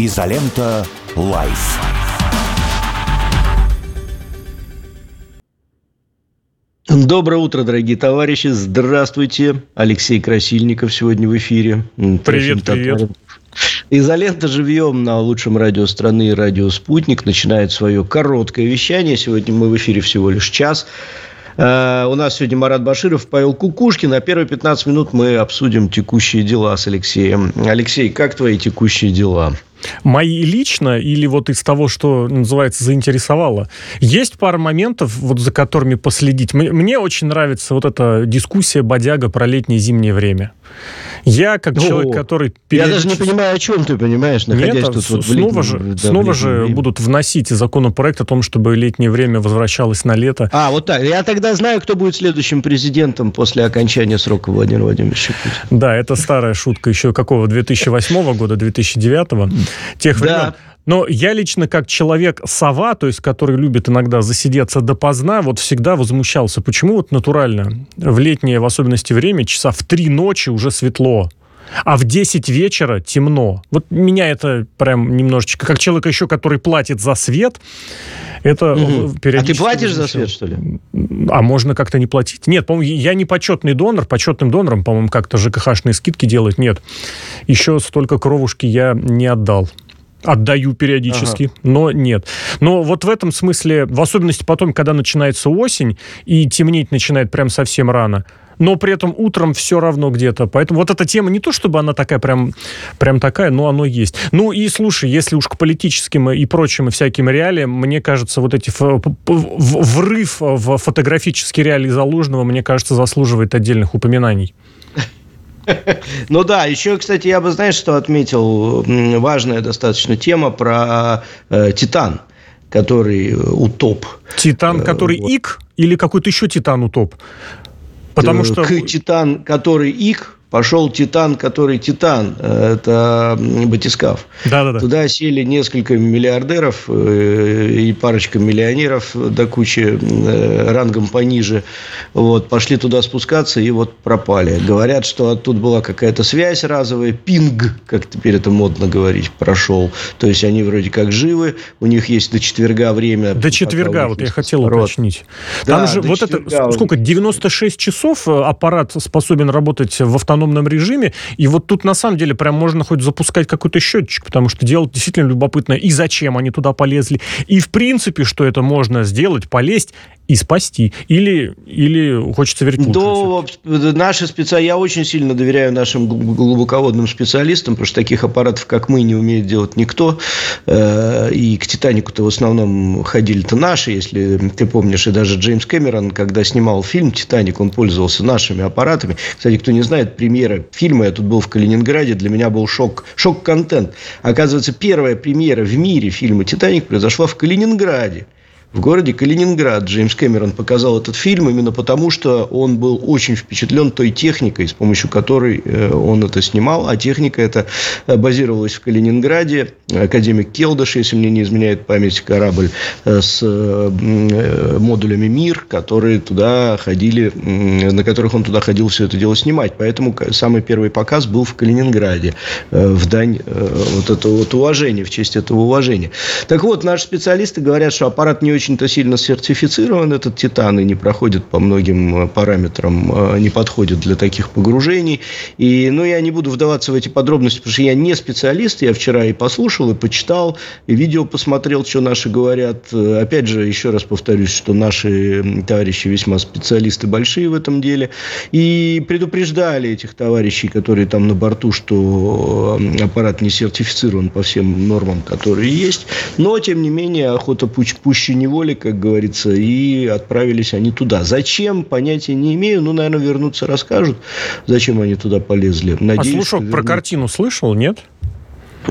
Изолента. Live. Доброе утро, дорогие товарищи. Здравствуйте. Алексей Красильников сегодня в эфире. Привет, привет. Изолента живьем на лучшем радио страны «Радио Спутник» начинает свое короткое вещание. Сегодня мы в эфире всего лишь час. Uh, у нас сегодня Марат Баширов, Павел Кукушкин. На первые 15 минут мы обсудим текущие дела с Алексеем. Алексей, как твои текущие дела? Мои лично или вот из того, что называется заинтересовало. Есть пара моментов, вот за которыми последить. Мне очень нравится вот эта дискуссия бодяга про летнее зимнее время. Я, как О, человек, который... Периодически... Я даже не понимаю, о чем ты понимаешь, находясь Нет, тут вот снова же, да, снова же время. будут вносить законопроект о том, чтобы летнее время возвращалось на лето. А, вот так. Я тогда знаю, кто будет следующим президентом после окончания срока Владимира Владимировича Путина. Да, это старая шутка еще какого, 2008 года, 2009 тех времен. Да. Но я лично как человек-сова, то есть который любит иногда засидеться допоздна, вот всегда возмущался. Почему вот натурально в летнее, в особенности время, часа в три ночи уже светло? а в 10 вечера темно. Вот меня это прям немножечко, как человек еще, который платит за свет, это угу. А ты платишь за свет, что ли? А можно как-то не платить? Нет, по-моему, я не почетный донор. Почетным донором, по-моему, как-то ЖКХшные скидки делают. Нет. Еще столько кровушки я не отдал. Отдаю периодически, ага. но нет. Но вот в этом смысле, в особенности потом, когда начинается осень и темнеть начинает прям совсем рано, но при этом утром все равно где-то. Поэтому вот эта тема не то, чтобы она такая прям, прям такая, но оно есть. Ну и слушай, если уж к политическим и прочим и всяким реалиям, мне кажется, вот эти врыв в фотографические реалии Залужного, мне кажется, заслуживает отдельных упоминаний. Ну да, еще, кстати, я бы, знаешь, что отметил? Важная достаточно тема про э, Титан, который э, утоп. Титан, который вот. ик или какой-то еще Титан утоп? Потому э, что... К Титан, который ик, пошел Титан, который Титан, э, это батискаф. Да, да, да. Туда сели несколько миллиардеров э, и парочка миллионеров до кучи э, рангом пониже. Вот, пошли туда спускаться и вот пропали. Говорят, что оттуда была какая-то связь разовая, пинг, как теперь это модно говорить, прошел. То есть они вроде как живы, у них есть до четверга время. До четверга, вот я хотел рот. уточнить. Там да, же вот это, сколько, 96 часов аппарат способен работать в автономном автономном режиме. И вот тут на самом деле прям можно хоть запускать какой-то счетчик, потому что дело действительно любопытно. И зачем они туда полезли. И в принципе, что это можно сделать, полезть и спасти. Или, или хочется верить в лучшее. наши специалисты, я очень сильно доверяю нашим глубоководным специалистам, потому что таких аппаратов, как мы, не умеет делать никто. Э, и к «Титанику»-то в основном ходили-то наши, если ты помнишь. И даже Джеймс Кэмерон, когда снимал фильм «Титаник», он пользовался нашими аппаратами. Кстати, кто не знает, премьера фильма, я тут был в Калининграде, для меня был шок, шок-контент. Оказывается, первая премьера в мире фильма «Титаник» произошла в Калининграде в городе Калининград. Джеймс Кэмерон показал этот фильм именно потому, что он был очень впечатлен той техникой, с помощью которой э, он это снимал. А техника эта э, базировалась в Калининграде. Академик Келдыш, если мне не изменяет память, корабль э, с модулями МИР, которые туда ходили, на которых он туда ходил все это дело снимать. Поэтому самый первый показ был в Калининграде в дань вот этого вот уважения, в честь этого уважения. Так вот, наши специалисты говорят, что аппарат не очень-то сильно сертифицирован, этот «Титан», и не проходит по многим э, параметрам, э, не подходит для таких погружений. И, ну, я не буду вдаваться в эти подробности, потому что я не специалист. Я вчера и послушал, и почитал, и видео посмотрел, что наши говорят. Э, опять же, еще раз повторюсь, что наши товарищи весьма специалисты большие в этом деле. И предупреждали этих товарищей, которые там на борту, что аппарат не сертифицирован по всем нормам, которые есть. Но, тем не менее, охота пуще не неволе, как говорится, и отправились они туда. Зачем, понятия не имею, ну, наверное, вернуться расскажут, зачем они туда полезли. Надеюсь, а слушал, про картину слышал, нет?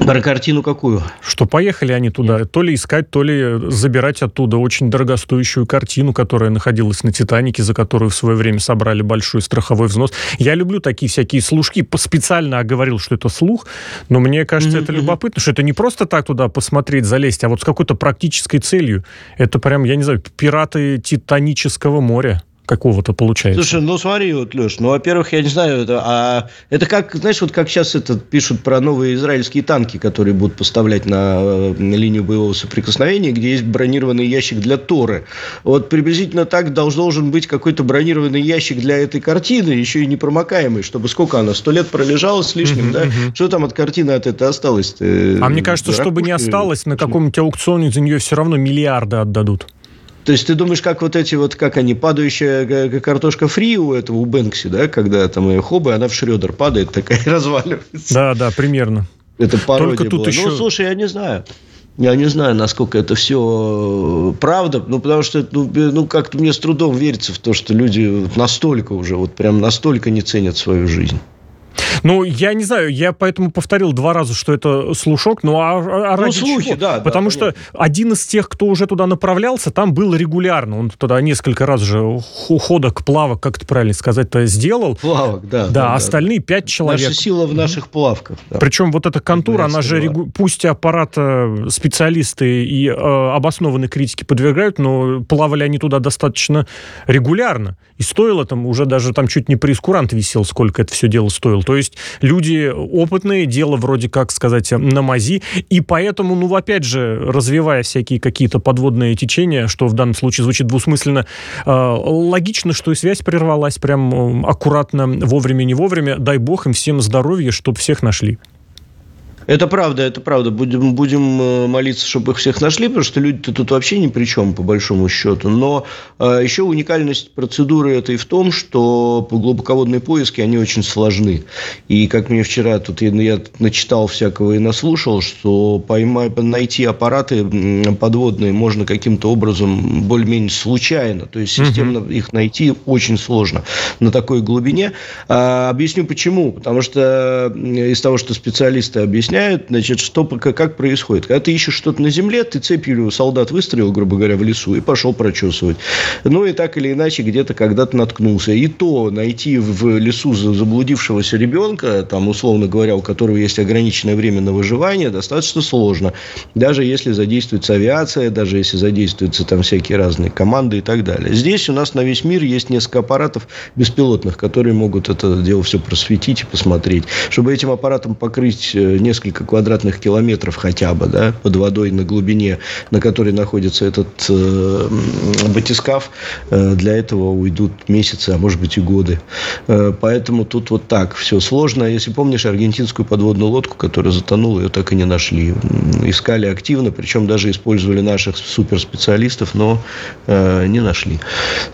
Про картину какую? Что поехали они туда, то ли искать, то ли забирать оттуда очень дорогостоящую картину, которая находилась на «Титанике», за которую в свое время собрали большой страховой взнос. Я люблю такие всякие служки. Специально оговорил, что это слух, но мне кажется, mm-hmm. это любопытно, что это не просто так туда посмотреть, залезть, а вот с какой-то практической целью. Это прям, я не знаю, пираты Титанического моря какого-то получается. Слушай, ну смотри, вот, Леш, ну, во-первых, я не знаю, это, а это как, знаешь, вот как сейчас это пишут про новые израильские танки, которые будут поставлять на, э, на линию боевого соприкосновения, где есть бронированный ящик для Торы. Вот приблизительно так должен быть какой-то бронированный ящик для этой картины, еще и непромокаемый, чтобы сколько она, сто лет пролежала с лишним, да? Что там от картины от этой осталось? А мне кажется, чтобы не осталось, на каком-нибудь аукционе за нее все равно миллиарды отдадут. То есть ты думаешь, как вот эти вот, как они, падающая картошка фри у этого, у Бэнкси, да, когда там ее хобы, она в Шредер падает такая разваливается. Да, да, примерно. Это пародия Только тут была. еще... Ну, слушай, я не знаю. Я не знаю, насколько это все правда, ну, потому что, ну, ну как-то мне с трудом верится в то, что люди настолько уже, вот прям настолько не ценят свою жизнь. Ну, я не знаю, я поэтому повторил два раза, что это слушок, ну а, а, ну, ради слухи, чего? да. Потому да, что понятно. один из тех, кто уже туда направлялся, там был регулярно. Он туда несколько раз же уходок, плавок, как это правильно сказать-то, сделал. Плавок, да. Да, да остальные да. пять человек. Наша сила в наших плавках. Да. Причем вот эта контура, она же, регу... пусть аппарат специалисты и э, обоснованные критики подвергают, но плавали они туда достаточно регулярно. И стоило там уже даже там чуть не прескурант висел, сколько это все дело стоило. То есть люди опытные, дело вроде как сказать на мази, и поэтому, ну, опять же, развивая всякие какие-то подводные течения, что в данном случае звучит двусмысленно, э, логично, что и связь прервалась прям э, аккуратно, вовремя, не вовремя. Дай бог им всем здоровья, чтобы всех нашли. Это правда, это правда. Будем, будем э, молиться, чтобы их всех нашли, потому что люди-то тут вообще ни при чем, по большому счету. Но э, еще уникальность процедуры этой в том, что глубоководные поиски, они очень сложны. И как мне вчера тут я, я начитал всякого и наслушал, что поймать, найти аппараты подводные можно каким-то образом более-менее случайно. То есть, системно угу. их найти очень сложно на такой глубине. А, объясню почему. Потому что из того, что специалисты объясняют, объясняют, значит, что, как происходит. Когда ты ищешь что-то на земле, ты цепью солдат выстрелил, грубо говоря, в лесу и пошел прочесывать. Ну, и так или иначе где-то когда-то наткнулся. И то найти в лесу заблудившегося ребенка, там, условно говоря, у которого есть ограниченное время на выживание, достаточно сложно. Даже если задействуется авиация, даже если задействуются там всякие разные команды и так далее. Здесь у нас на весь мир есть несколько аппаратов беспилотных, которые могут это дело все просветить и посмотреть. Чтобы этим аппаратом покрыть э, несколько несколько квадратных километров хотя бы, да, под водой на глубине, на которой находится этот э, батискаф, э, для этого уйдут месяцы, а может быть и годы. Э, поэтому тут вот так все сложно. Если помнишь аргентинскую подводную лодку, которая затонула, ее так и не нашли. Искали активно, причем даже использовали наших суперспециалистов, но э, не нашли.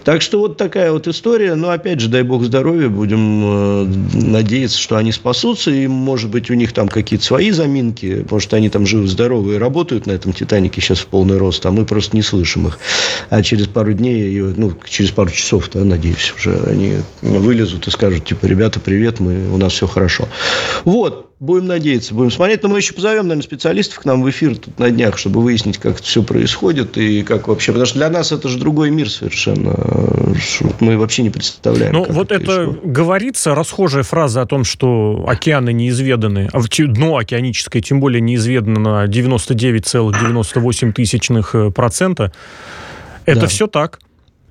Так что вот такая вот история. Но опять же, дай бог здоровья, будем э, надеяться, что они спасутся, и может быть у них там какие-то свои заминки, может, они там живы-здоровы и работают на этом «Титанике» сейчас в полный рост, а мы просто не слышим их. А через пару дней, ну, через пару часов, да, надеюсь, уже они вылезут и скажут, типа, ребята, привет, мы, у нас все хорошо. Вот, Будем надеяться, будем смотреть. Но мы еще позовем, наверное, специалистов к нам в эфир тут на днях, чтобы выяснить, как это все происходит и как вообще. Потому что для нас это же другой мир совершенно. Мы вообще не представляем. Ну, вот это, это говорится, расхожая фраза о том, что океаны неизведаны, а дно океаническое тем более неизведано на 99,98 тысячных э, процента. Это да. все так.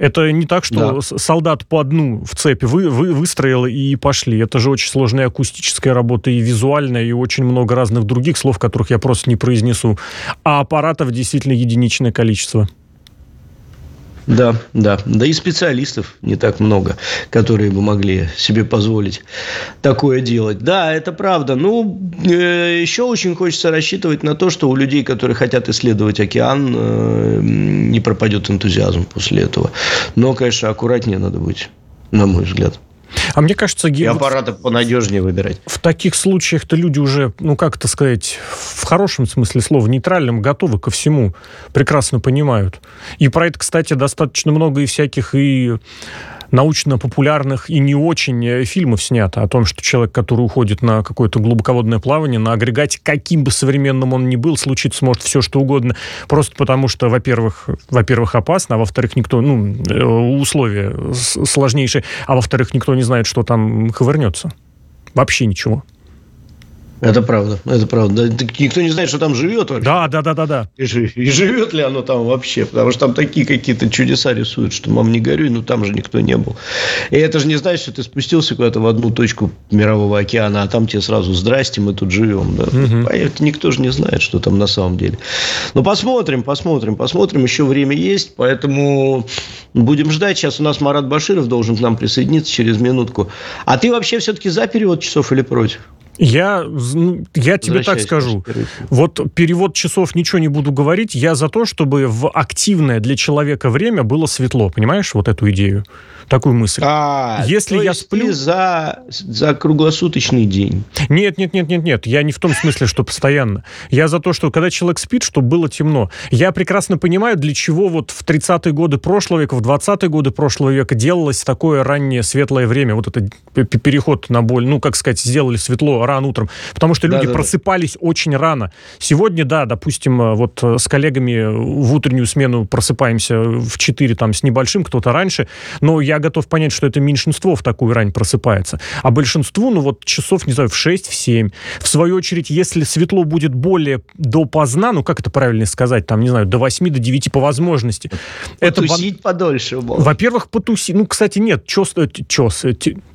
Это не так, что да. солдат по одну в цепи вы, вы, выстроил и пошли. Это же очень сложная акустическая работа и визуальная, и очень много разных других слов, которых я просто не произнесу. А аппаратов действительно единичное количество. Да, да. Да и специалистов не так много, которые бы могли себе позволить такое делать. Да, это правда. Ну, э, еще очень хочется рассчитывать на то, что у людей, которые хотят исследовать океан, э, не пропадет энтузиазм после этого. Но, конечно, аккуратнее надо быть, на мой взгляд. А мне кажется, и аппараты понадежнее выбирать. В таких случаях-то люди уже, ну как это сказать, в хорошем смысле слова, нейтральным, готовы ко всему, прекрасно понимают. И про это, кстати, достаточно много и всяких и научно-популярных и не очень э, фильмов снято о том, что человек, который уходит на какое-то глубоководное плавание, на агрегате, каким бы современным он ни был, случится может все что угодно, просто потому что, во-первых, во-первых, опасно, а во-вторых, никто, ну, э, условия сложнейшие, а во-вторых, никто не знает, что там ковырнется. Вообще ничего. Это правда, это правда. Никто не знает, что там живет вообще. Да, да, да, да, да. И, и живет ли оно там вообще, потому что там такие какие-то чудеса рисуют, что мам не горюй, но там же никто не был. И это же не значит, что ты спустился куда-то в одну точку мирового океана, а там тебе сразу здрасте, мы тут живем. Да? Угу. Поверьте, никто же не знает, что там на самом деле. Но посмотрим, посмотрим, посмотрим. Еще время есть, поэтому будем ждать. Сейчас у нас Марат Баширов должен к нам присоединиться через минутку. А ты вообще все-таки за перевод часов или против? Я, ну, я тебе так скажу. Вот перевод часов ничего не буду говорить. Я за то, чтобы в активное для человека время было светло. Понимаешь вот эту идею? Такую мысль. А, Если я сплю... за, за круглосуточный день. Нет, нет, нет, нет, нет. Я не в том смысле, что постоянно. Я за то, что когда человек спит, чтобы было темно. Я прекрасно понимаю, для чего вот в 30-е годы прошлого века, в 20-е годы прошлого века делалось такое раннее светлое время. Вот этот переход на боль, ну, как сказать, сделали светло рано утром. Потому что люди да, да, просыпались да. очень рано. Сегодня, да, допустим, э, вот э, с коллегами в утреннюю смену просыпаемся в 4 там с небольшим, кто-то раньше. Но я готов понять, что это меньшинство в такую рань просыпается. А большинству, ну вот часов, не знаю, в 6, в 7. В свою очередь, если светло будет более допоздна, ну как это правильно сказать, там, не знаю, до 8, до 9 по возможности. Потусить это, подольше. Во-первых, потусить. Ну, кстати, нет, чес, чес,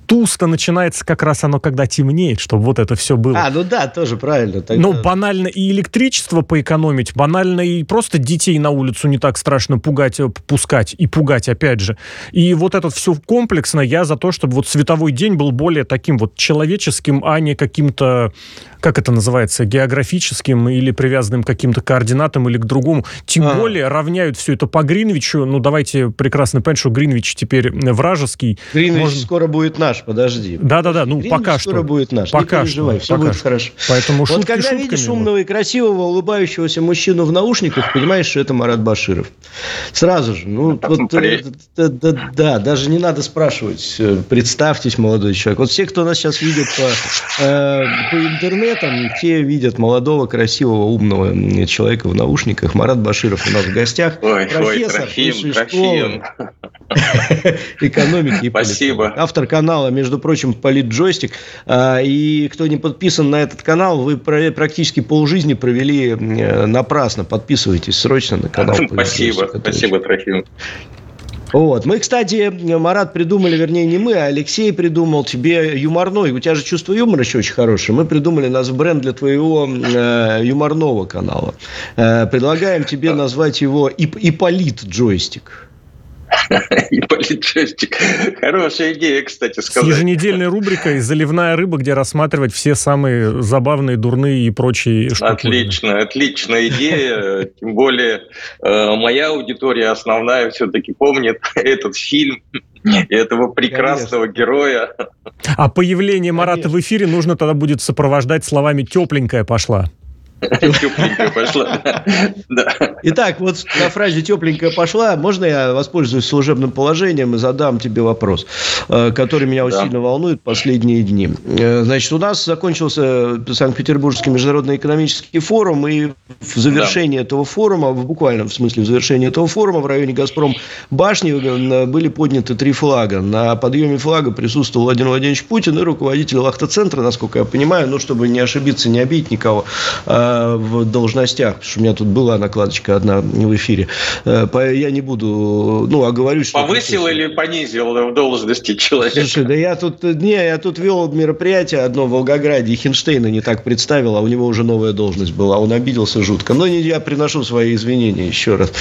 туз-то начинается как раз оно, когда темнеет, чтобы вот это все было. А, ну да, тоже правильно. Тогда... Ну, банально и электричество поэкономить, банально и просто детей на улицу не так страшно пугать, э, пускать и пугать, опять же. И вот это все комплексно я за то, чтобы вот световой день был более таким вот человеческим, а не каким-то как это называется, географическим или привязанным к каким-то координатам или к другому. Тем а. более равняют все это по Гринвичу. Ну, давайте прекрасно понять, что Гринвич теперь вражеский. Гринвич Можно... скоро будет наш, подожди. Да-да-да, ну Гринвич пока скоро что. будет наш, пока не переживай, что, все пока будет что. хорошо. Поэтому вот шутки когда шутками, видишь умного и красивого, улыбающегося мужчину в наушниках, понимаешь, что это Марат Баширов. Сразу же. Ну, вот, э, да, да, да, даже не надо спрашивать. Э, представьтесь, молодой человек. Вот все, кто нас сейчас видит по, э, по интернетам, те видят молодого, красивого, умного человека в наушниках. Марат Баширов у нас в гостях. Ой, профессор ой, Трофим, Трофим. экономики и Спасибо. Автор канала, между прочим, Политджойстик. А, и кто не подписан на этот канал, вы практически полжизни провели напрасно. Подписывайтесь срочно на канал. Спасибо, спасибо, Трофим. Вот. Мы, кстати, Марат, придумали, вернее, не мы, а Алексей придумал тебе юморной. У тебя же чувство юмора еще очень хорошее. Мы придумали нас бренд для твоего э, юморного канала. Э, предлагаем тебе назвать его Ип Иполит Джойстик. И политджойстик. Хорошая идея, кстати, сказать. С еженедельной рубрикой «Заливная рыба», где рассматривать все самые забавные, дурные и прочие штуки. Отлично, отличная идея. Тем более э, моя аудитория основная все-таки помнит этот фильм этого прекрасного Конечно. героя. А появление Марата Конечно. в эфире нужно тогда будет сопровождать словами «тепленькая пошла». Тепленькая пошла. Итак, вот на фразе тепленькая пошла, можно я воспользуюсь служебным положением и задам тебе вопрос, э, который меня очень сильно волнует последние дни. Э, значит, у нас закончился Санкт-Петербургский международный экономический форум, и в завершении этого форума, в буквальном смысле в завершении этого форума в районе Газпром башни э, были подняты три флага. На подъеме флага присутствовал Владимир Владимирович Путин и руководитель Лахта-центра, насколько я понимаю, ну, чтобы не ошибиться, не обидеть никого, в должностях, потому что у меня тут была накладочка одна в эфире. Э, я не буду, ну, оговорюсь. Что Повысил или понизил в должности человека? Слушай, да я тут, не, я тут вел мероприятие одно в Волгограде, и Хинштейна не так представил, а у него уже новая должность была. Он обиделся жутко. Но не, я приношу свои извинения еще раз.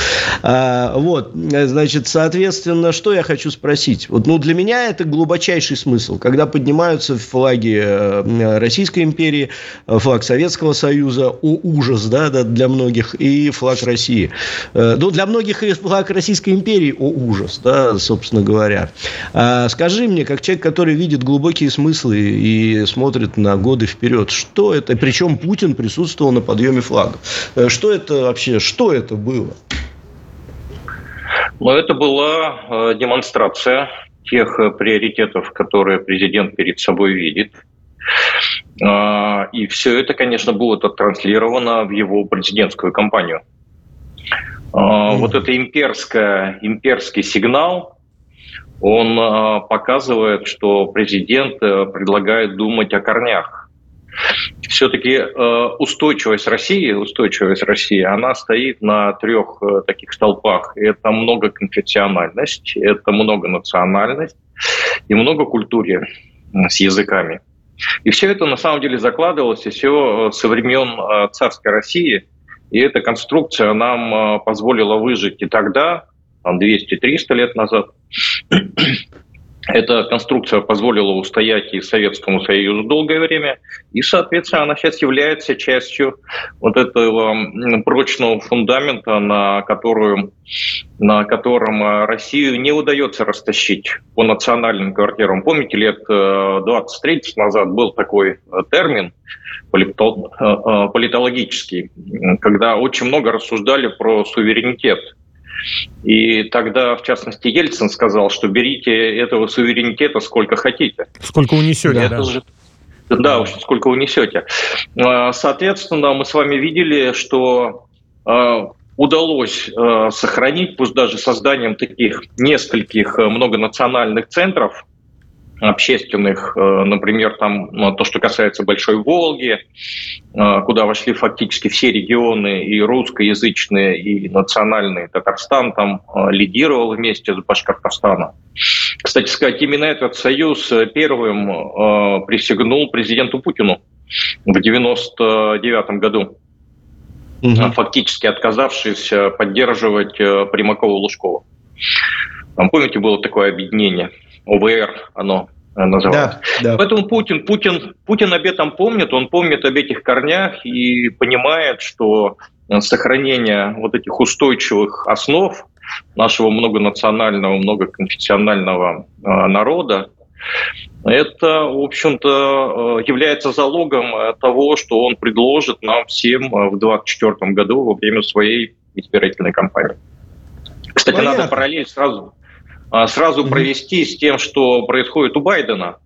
А, вот, значит, соответственно, что я хочу спросить? Вот, ну, для меня это глубочайший смысл. Когда поднимаются флаги э, Российской империи, флаг Советского Союза, о ужас, да, да, для многих, и флаг России. Э, ну, для многих и флаг Российской империи, о ужас, да, собственно говоря. А скажи мне, как человек, который видит глубокие смыслы и смотрит на годы вперед, что это, причем Путин присутствовал на подъеме флага. Э, что это вообще, что это было? Ну, это была э, демонстрация тех приоритетов, которые президент перед собой видит. А, и все это, конечно, будет оттранслировано в его президентскую кампанию. Mm-hmm. Вот это имперское, имперский сигнал, он а, показывает, что президент э, предлагает думать о корнях. все-таки э, устойчивость России, устойчивость России, она стоит на трех э, таких столпах. Это многоконфессиональность, это многонациональность и многокультуре с языками. И все это на самом деле закладывалось еще со времен царской России. И эта конструкция нам позволила выжить и тогда, 200-300 лет назад, эта конструкция позволила устоять и Советскому Союзу долгое время, и, соответственно, она сейчас является частью вот этого прочного фундамента, на, которую, на котором э, Россию не удается растащить по национальным квартирам. Помните, лет 20-30 э, назад был такой э, термин политологический, когда очень много рассуждали про суверенитет – и тогда, в частности, Ельцин сказал, что берите этого суверенитета сколько хотите. Сколько унесете, да. да. Же, да, уж сколько унесете. А, соответственно, мы с вами видели, что а, удалось а, сохранить, пусть даже созданием таких нескольких многонациональных центров, общественных, э, например, там ну, то, что касается Большой Волги, э, куда вошли фактически все регионы, и русскоязычные, и национальные. Татарстан там э, лидировал вместе с Башкортостаном. Кстати сказать, именно этот союз первым присягнул президенту Путину в 1999 году, угу. фактически отказавшись поддерживать Примакова-Лужкова. Помните, было такое объединение – ОВР оно э, называлось. Да, да. Поэтому Путин, Путин, Путин об этом помнит, он помнит об этих корнях и понимает, что э, сохранение вот этих устойчивых основ нашего многонационального, многоконфессионального э, народа, это, в общем-то, является залогом того, что он предложит нам всем в 2024 году во время своей избирательной кампании. Кстати, Понятно. надо параллель сразу сразу mm-hmm. провести с тем, что происходит у Байдена.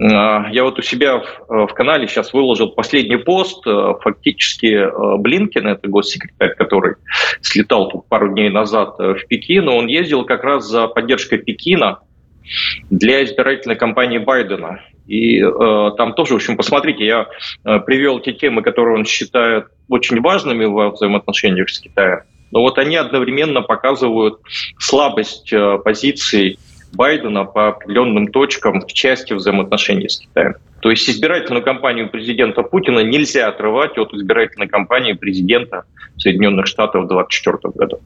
А, я вот у себя в, в канале сейчас выложил последний пост. А, фактически Блинкин, это госсекретарь, который слетал тут пару дней назад в Пекин, он ездил как раз за поддержкой Пекина для избирательной кампании Байдена. И э, там тоже, в общем, посмотрите, я э, привел те темы, которые он считает очень важными во взаимоотношениях с Китаем но вот они одновременно показывают слабость э, позиций Байдена по определенным точкам в части взаимоотношений с Китаем. То есть избирательную кампанию президента Путина нельзя отрывать от избирательной кампании президента Соединенных Штатов в 2024 году.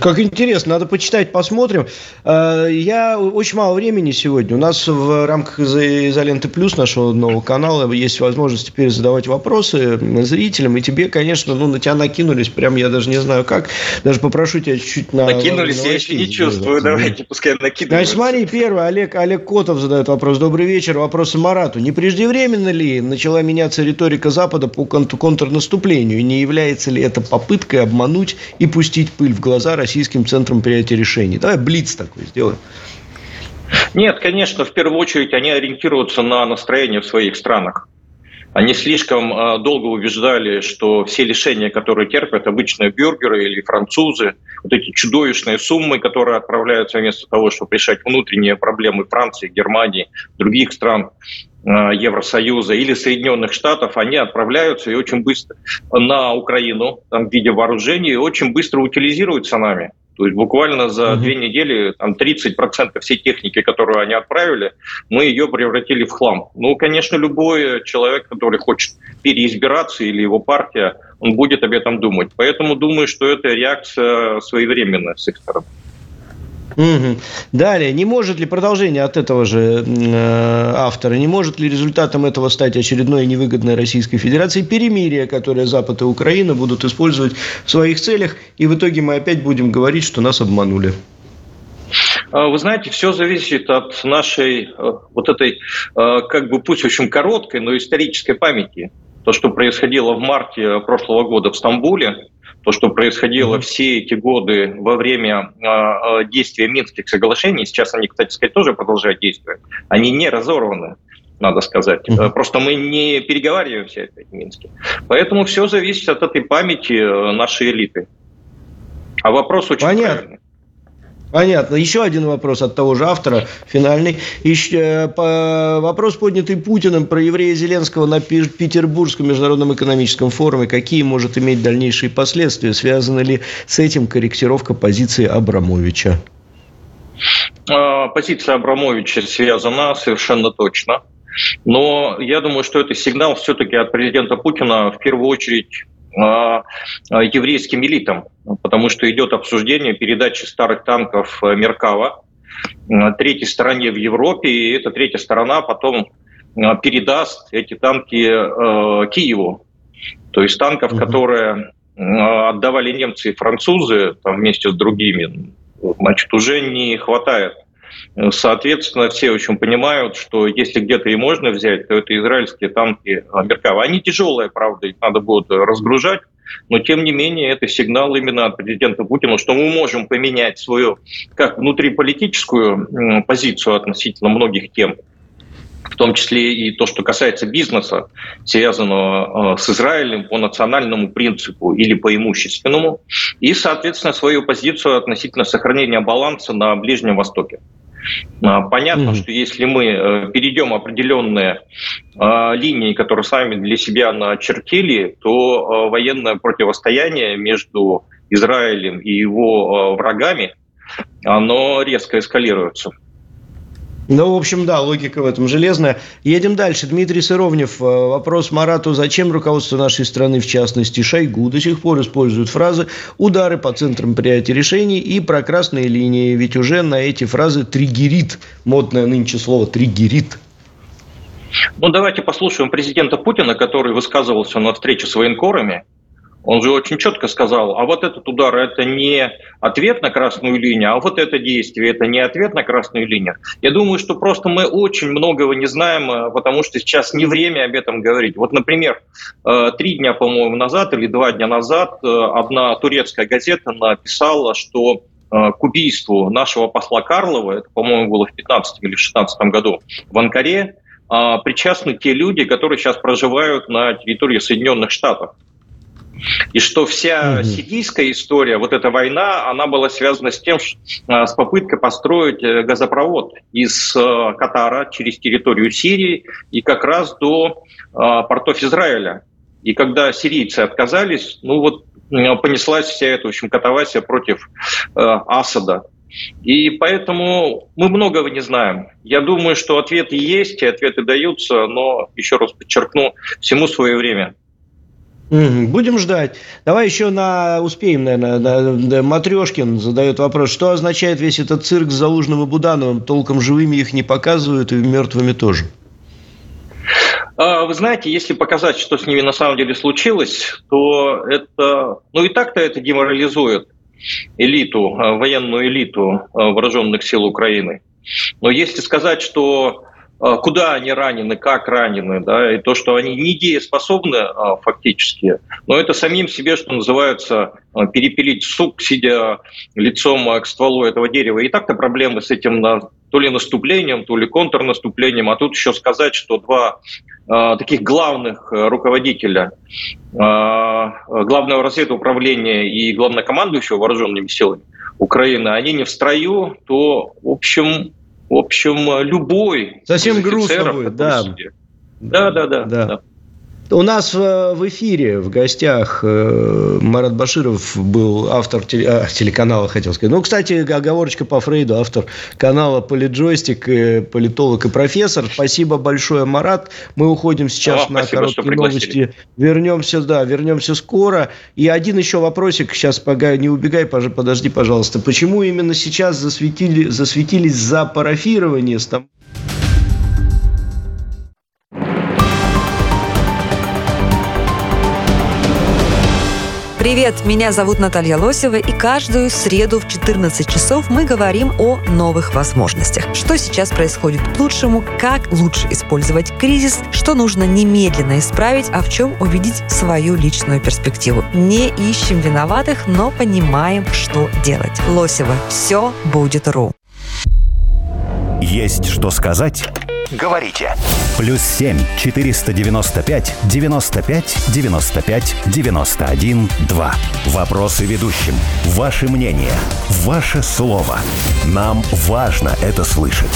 Как интересно, надо почитать, посмотрим. Э, я очень мало времени сегодня. У нас в рамках «Изоленты плюс» нашего нового канала есть возможность теперь задавать вопросы зрителям. И тебе, конечно, ну, на тебя накинулись, прям я даже не знаю как. Даже попрошу тебя чуть-чуть на... Накинулись, я еще не чувствую. Давайте, пускай накидываются. Значит, смотри, первый. Олег, Олег Котов задает вопрос. Добрый вечер. Вопросы Марату. Не преждевременно ли начала меняться риторика Запада по контрнаступлению? И не является ли это попыткой обмануть и пустить пыль в глаза российским центром принятия решений. Давай блиц такой сделаем. Нет, конечно, в первую очередь они ориентируются на настроение в своих странах. Они слишком э, долго убеждали, что все лишения, которые терпят обычные бюргеры или французы, вот эти чудовищные суммы, которые отправляются вместо того, чтобы решать внутренние проблемы Франции, Германии, других стран Евросоюза или Соединенных Штатов, они отправляются и очень быстро на Украину там, в виде вооружений и очень быстро утилизируются нами. То есть буквально за угу. две недели там 30% всей техники, которую они отправили, мы ее превратили в хлам. Ну, конечно, любой человек, который хочет переизбираться или его партия, он будет об этом думать. Поэтому думаю, что это реакция своевременная с их стороны. Угу. Далее, не может ли продолжение от этого же э, автора, не может ли результатом этого стать очередной невыгодной Российской Федерации перемирие, которое Запад и Украина будут использовать в своих целях, и в итоге мы опять будем говорить, что нас обманули? А, вы знаете, все зависит от нашей э, вот этой, э, как бы пусть очень короткой, но исторической памяти. То, что происходило в марте прошлого года в Стамбуле, то, что происходило все эти годы во время э, действия Минских соглашений, сейчас они, кстати сказать, тоже продолжают действовать, они не разорваны надо сказать. Uh-huh. Просто мы не переговариваемся опять в Минске. Поэтому все зависит от этой памяти э, нашей элиты. А вопрос очень Понятно. правильный. Понятно. Еще один вопрос от того же автора, финальный. Еще, э, по, вопрос, поднятый Путиным про еврея Зеленского на Петербургском международном экономическом форуме. Какие может иметь дальнейшие последствия? Связана ли с этим корректировка позиции Абрамовича? А, позиция Абрамовича связана совершенно точно. Но я думаю, что это сигнал все-таки от президента Путина в первую очередь еврейским элитам, потому что идет обсуждение передачи старых танков э, Меркава третьей стороне в Европе, и эта третья сторона потом передаст эти танки э, Киеву. То есть танков, угу. которые отдавали немцы и французы там, вместе с другими, значит, уже не хватает. Соответственно, все очень понимают, что если где-то и можно взять, то это израильские танки Меркава. Они тяжелые, правда, их надо будет разгружать, но тем не менее это сигнал именно от президента Путина, что мы можем поменять свою как внутриполитическую позицию относительно многих тем, в том числе и то, что касается бизнеса, связанного э, с Израилем по национальному принципу или по имущественному, и, соответственно, свою позицию относительно сохранения баланса на Ближнем Востоке. А, понятно, mm-hmm. что если мы э, перейдем определенные а, линии, которые сами для себя начертили, то военное противостояние между Израилем и его врагами, оно резко эскалируется. Ну, в общем, да, логика в этом железная. Едем дальше. Дмитрий Сыровнев. Э, вопрос Марату. Зачем руководство нашей страны, в частности Шойгу, до сих пор используют фразы «удары по центрам принятия решений» и про красные линии? Ведь уже на эти фразы триггерит. Модное нынче слово «триггерит». Ну, давайте послушаем президента Путина, который высказывался на встрече с военкорами – он же очень четко сказал, а вот этот удар – это не ответ на красную линию, а вот это действие – это не ответ на красную линию. Я думаю, что просто мы очень многого не знаем, э, потому что сейчас не время об этом говорить. Вот, например, э, три дня, по-моему, назад или два дня назад э, одна турецкая газета написала, что к убийству нашего посла Карлова, это, по-моему, было в 15 или 16 году, в Анкаре, причастны те люди, которые сейчас проживают на территории Соединенных Штатов. И что вся сирийская история, вот эта война, она была связана с тем, а, с попыткой построить э, газопровод из э, Катара через территорию Сирии и как раз до а, портов Израиля. И когда сирийцы отказались, ну вот понеслась вся эта, в общем, катавасия против э, Асада. И поэтому мы многого не знаем. Я думаю, что ответы есть, и ответы даются, но, еще раз подчеркну, всему свое время. Будем ждать. Давай еще на успеем, наверное. На, на, Матрешкин задает вопрос, что означает весь этот цирк с Залужным и Будановым? Толком живыми их не показывают и мертвыми тоже. А, вы знаете, если показать, что с ними на самом деле случилось, то это, ну и так-то это деморализует элиту, а, военную элиту а, вооруженных сил Украины. Но если сказать, что куда они ранены, как ранены, да, и то, что они недееспособны а, фактически, но это самим себе, что называется, а, перепилить сук, сидя лицом к стволу этого дерева. И так-то проблемы с этим то ли наступлением, то ли контрнаступлением, а тут еще сказать, что два таких главных руководителя главного разведуправления и главнокомандующего вооруженными силами Украины, они не в строю, то, в общем, в общем, любой Совсем грустно будет, да. Да, да, да, да. да. У нас в эфире в гостях э, Марат Баширов был автор теле, телеканала, хотел сказать. Ну, кстати, оговорочка по Фрейду, автор канала Политджойстик, э, политолог и профессор. Спасибо большое, Марат. Мы уходим сейчас О, на спасибо, короткие новости. Вернемся, да, вернемся скоро. И один еще вопросик, сейчас пока не убегай, подожди, пожалуйста. Почему именно сейчас засветили, засветились за парафирование Стамбула? Привет, меня зовут Наталья Лосева, и каждую среду в 14 часов мы говорим о новых возможностях. Что сейчас происходит к лучшему, как лучше использовать кризис, что нужно немедленно исправить, а в чем увидеть свою личную перспективу. Не ищем виноватых, но понимаем, что делать. Лосева. Все будет ру. Есть что сказать? Говорите. Плюс 7 495 95 95 91 2. Вопросы ведущим. Ваше мнение. Ваше слово. Нам важно это слышать.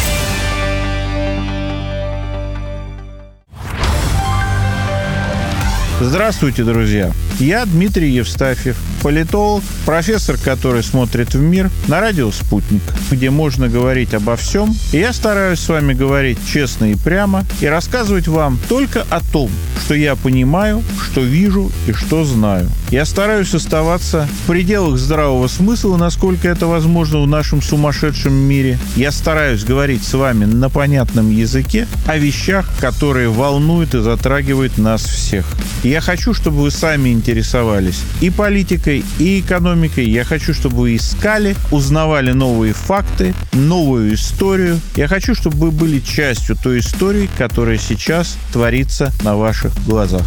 Здравствуйте, друзья! Я Дмитрий Евстафьев, политолог, профессор, который смотрит в мир на радио «Спутник», где можно говорить обо всем. И я стараюсь с вами говорить честно и прямо и рассказывать вам только о том, что я понимаю, что вижу и что знаю. Я стараюсь оставаться в пределах здравого смысла, насколько это возможно в нашем сумасшедшем мире. Я стараюсь говорить с вами на понятном языке о вещах, которые волнуют и затрагивают нас всех. Я хочу, чтобы вы сами интересовались и политикой, и экономикой. Я хочу, чтобы вы искали, узнавали новые факты, новую историю. Я хочу, чтобы вы были частью той истории, которая сейчас творится на ваших глазах.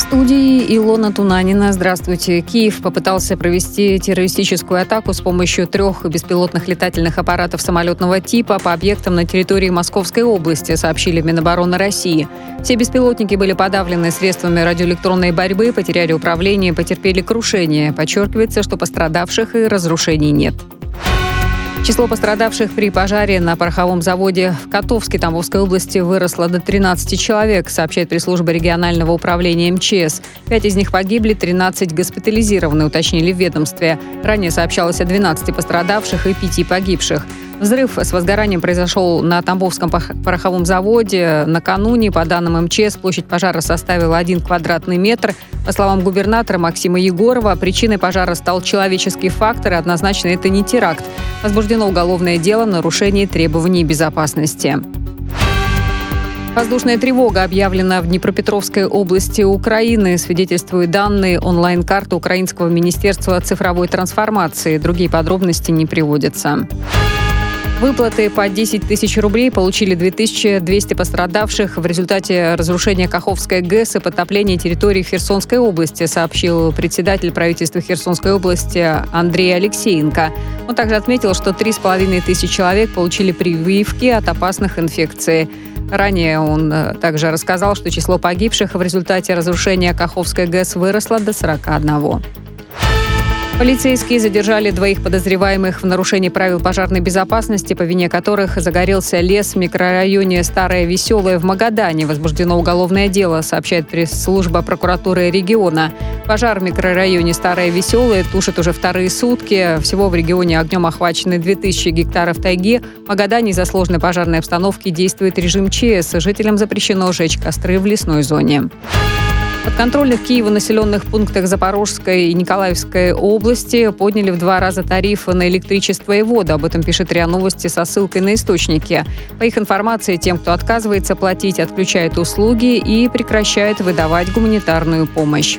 студии Илона Тунанина. Здравствуйте. Киев попытался провести террористическую атаку с помощью трех беспилотных летательных аппаратов самолетного типа по объектам на территории Московской области, сообщили Минобороны России. Все беспилотники были подавлены средствами радиоэлектронной борьбы, потеряли управление, потерпели крушение. Подчеркивается, что пострадавших и разрушений нет. Число пострадавших при пожаре на пороховом заводе в Котовске Тамбовской области выросло до 13 человек, сообщает пресс-служба регионального управления МЧС. Пять из них погибли, 13 госпитализированы, уточнили в ведомстве. Ранее сообщалось о 12 пострадавших и 5 погибших. Взрыв с возгоранием произошел на Тамбовском пороховом заводе. Накануне, по данным МЧС, площадь пожара составила 1 квадратный метр. По словам губернатора Максима Егорова, причиной пожара стал человеческий фактор, и однозначно это не теракт. Возбуждено уголовное дело в нарушении требований безопасности. Воздушная тревога объявлена в Днепропетровской области Украины, свидетельствуют данные онлайн-карты Украинского министерства цифровой трансформации. Другие подробности не приводятся. Выплаты по 10 тысяч рублей получили 2200 пострадавших в результате разрушения Каховской ГЭС и потопления территории Херсонской области, сообщил председатель правительства Херсонской области Андрей Алексеенко. Он также отметил, что 3,5 тысячи человек получили прививки от опасных инфекций. Ранее он э, также рассказал, что число погибших в результате разрушения Каховской ГЭС выросло до 41. Полицейские задержали двоих подозреваемых в нарушении правил пожарной безопасности, по вине которых загорелся лес в микрорайоне Старое Веселое в Магадане. Возбуждено уголовное дело, сообщает пресс-служба прокуратуры региона. Пожар в микрорайоне Старое Веселое тушит уже вторые сутки. Всего в регионе огнем охвачены 2000 гектаров тайги. В Магадане из-за сложной пожарной обстановки действует режим ЧС. Жителям запрещено жечь костры в лесной зоне подконтрольных Киеву населенных пунктах Запорожской и Николаевской области подняли в два раза тарифы на электричество и воду. Об этом пишет РИА Новости со ссылкой на источники. По их информации, тем, кто отказывается платить, отключают услуги и прекращают выдавать гуманитарную помощь.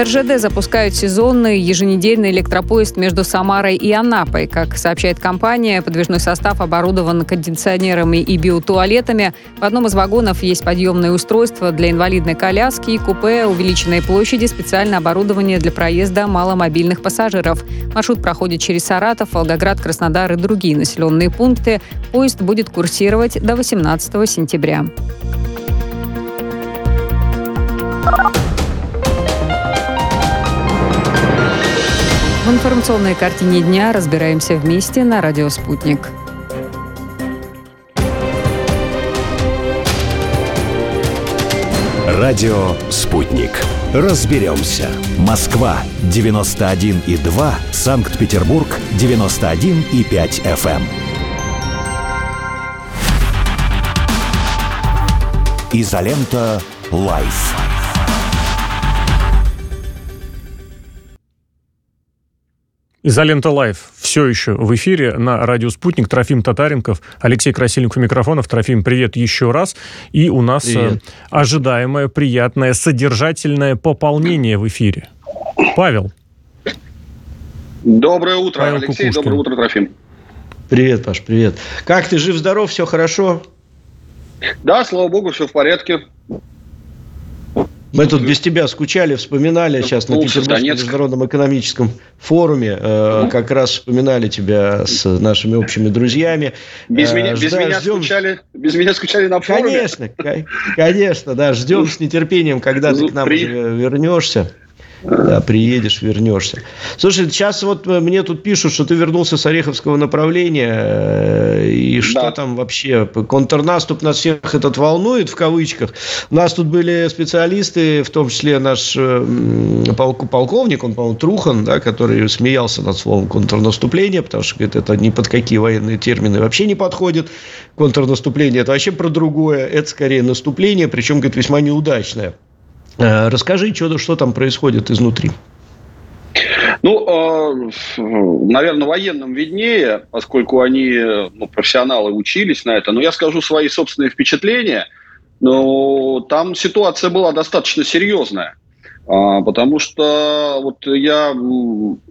РЖД запускают сезонный еженедельный электропоезд между Самарой и Анапой. Как сообщает компания, подвижной состав оборудован кондиционерами и биотуалетами. В одном из вагонов есть подъемное устройство для инвалидной коляски и купе увеличенной площади, специальное оборудование для проезда маломобильных пассажиров. Маршрут проходит через Саратов, Волгоград, Краснодар и другие населенные пункты. Поезд будет курсировать до 18 сентября. В информационной картине дня разбираемся вместе на радио «Спутник». Радио «Спутник». Разберемся. Москва, 91,2. Санкт-Петербург, 91,5 FM. Изолента «Live». Изолента Live все еще в эфире на радио «Спутник». Трофим Татаренков, Алексей Красильников у микрофонов. Трофим, привет еще раз. И у нас привет. Э, ожидаемое, приятное, содержательное пополнение в эфире. Павел. Доброе утро, Павел Алексей. Кукушкин. Доброе утро, Трофим. Привет, Паш, привет. Как ты, жив-здоров, все хорошо? Да, слава богу, все в порядке. Мы тут без тебя скучали, вспоминали сейчас на Петербургском международном экономическом форуме. Э, как раз вспоминали тебя с нашими общими друзьями. Без, э, меня, без, меня, ждем... скучали, без меня скучали на форуме? Конечно, конечно, да. Ждем с нетерпением, когда ты к нам При... вернешься. Да, приедешь, вернешься. Слушай, сейчас вот э, мне тут пишут, что ты вернулся с Ореховского направления. Э, и что да. там вообще? Контрнаступ нас всех этот волнует, в кавычках. У нас тут были специалисты, в том числе наш э, полк, полковник, он, по-моему, Трухан, да, который смеялся над словом контрнаступление, потому что говорит, это ни под какие военные термины вообще не подходит. Контрнаступление – это вообще про другое. Это скорее наступление, причем, говорит, весьма неудачное. Э, расскажи, что, что там происходит изнутри. Ну, э, наверное, военным виднее, поскольку они ну, профессионалы учились на это. Но я скажу свои собственные впечатления. Но там ситуация была достаточно серьезная. А, потому что вот я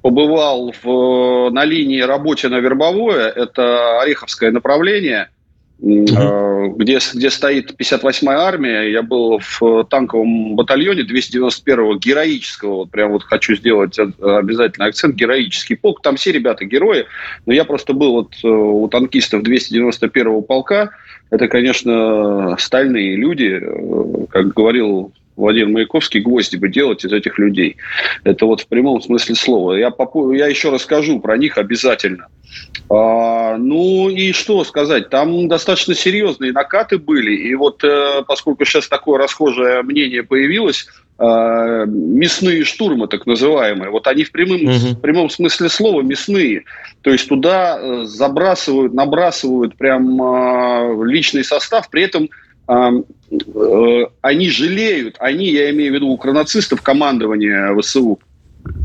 побывал в, на линии работе на Вербовое, это Ореховское направление – угу. где, где стоит 58-я армия. Я был в танковом батальоне 291-го героического, вот прям вот хочу сделать обязательно акцент, героический полк. Там все ребята герои, но я просто был вот э, у танкистов 291-го полка. Это, конечно, стальные люди, э, как говорил Владимир Маяковский, гвозди бы делать из этих людей. Это вот в прямом смысле слова. Я, попу... я еще расскажу про них обязательно. А, ну и что сказать, там достаточно серьезные накаты были. И вот э, поскольку сейчас такое расхожее мнение появилось, э, мясные штурмы, так называемые, вот они в прямом, угу. в прямом смысле слова мясные. То есть туда э, забрасывают, набрасывают прям э, личный состав, при этом Э, они жалеют, они, я имею в виду укранацистов командования ВСУ,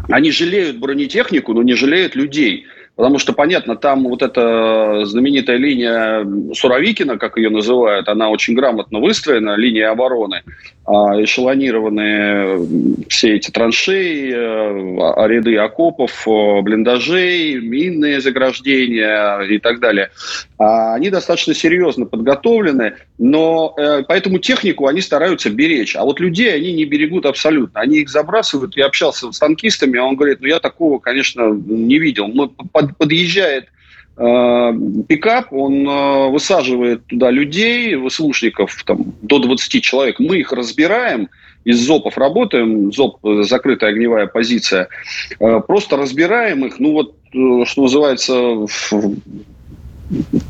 они жалеют бронетехнику, но не жалеют людей. Потому что, понятно, там вот эта знаменитая линия Суровикина, как ее называют, она очень грамотно выстроена, линия обороны, а, эшелонированные все эти траншеи, э, ряды окопов, блиндажей, минные заграждения и так далее. А, они достаточно серьезно подготовлены, но э, поэтому технику они стараются беречь. А вот людей они не берегут абсолютно. Они их забрасывают. Я общался с танкистами, а он говорит, ну я такого, конечно, не видел. Но под, подъезжает э, пикап, он э, высаживает туда людей, выслушников, там, до 20 человек. Мы их разбираем, из ЗОПов работаем, ЗОП – закрытая огневая позиция, э, просто разбираем их, ну вот, э, что называется,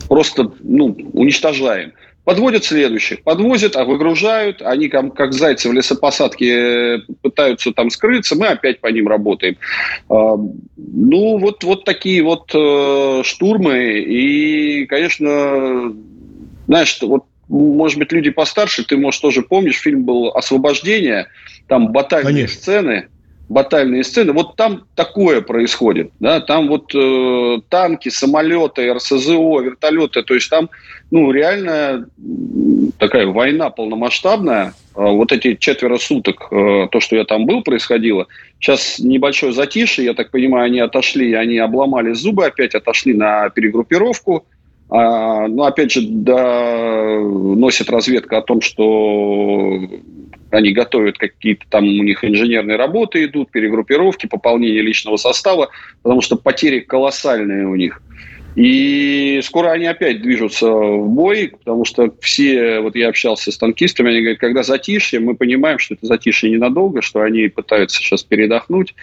просто ну, уничтожаем. Подводят следующих, подвозят, а выгружают, они как, как зайцы в лесопосадке пытаются там скрыться, мы опять по ним работаем. А, ну, вот, вот такие вот э, штурмы, и, конечно, знаешь, вот может быть, люди постарше, ты, может, тоже помнишь, фильм был «Освобождение», там батальные Конечно. сцены, батальные сцены, вот там такое происходит, да, там вот э, танки, самолеты, РСЗО, вертолеты, то есть там, ну, реально такая война полномасштабная, а вот эти четверо суток, э, то, что я там был, происходило, сейчас небольшое затишье, я так понимаю, они отошли, они обломали зубы опять, отошли на перегруппировку, а, но опять же, да, носит разведка о том, что они готовят какие-то там у них инженерные работы идут, перегруппировки, пополнение личного состава, потому что потери колоссальные у них. И скоро они опять движутся в бой, потому что все, вот я общался с танкистами, они говорят, когда затишье, мы понимаем, что это затишье ненадолго, что они пытаются сейчас передохнуть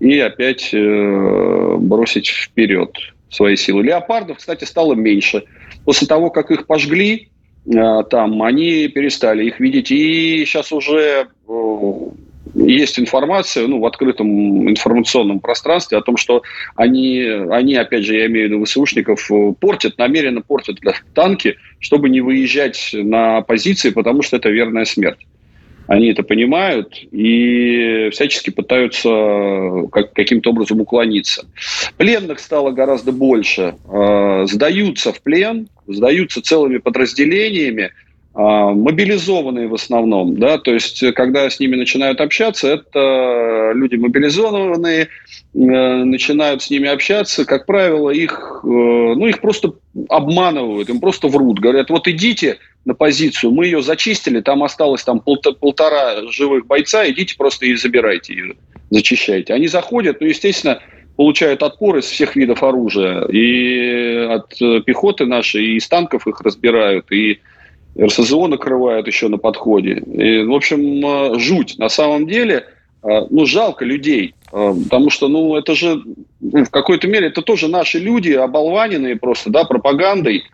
и опять э, бросить вперед свои силы. Леопардов, кстати, стало меньше. После того, как их пожгли, Э, там, они перестали их видеть. И сейчас уже э, есть информация ну, в открытом информационном пространстве о том, что они, они, опять же, я имею в виду ВСУшников, э, портят, намеренно портят танки, чтобы не выезжать на позиции, потому что это верная смерть. Они это понимают и всячески пытаются как, каким-то образом уклониться. Пленных стало гораздо больше. Сдаются в плен, сдаются целыми подразделениями. А, мобилизованные в основном, да, то есть когда с ними начинают общаться, это люди мобилизованные, э, начинают с ними общаться, как правило, их, э, ну, их просто обманывают, им просто врут, говорят, вот идите на позицию, мы ее зачистили, там осталось там полтора живых бойца, идите просто и забирайте ее, зачищайте. Они заходят, ну, естественно, получают отпор из всех видов оружия, и от пехоты нашей, и из танков их разбирают, и РСЗО накрывают еще на подходе. И, в общем, э, жуть. На самом деле, э, ну, жалко людей, э, потому что, ну, это же, ну, в какой-то мере, это тоже наши люди, оболваненные просто, да, пропагандой,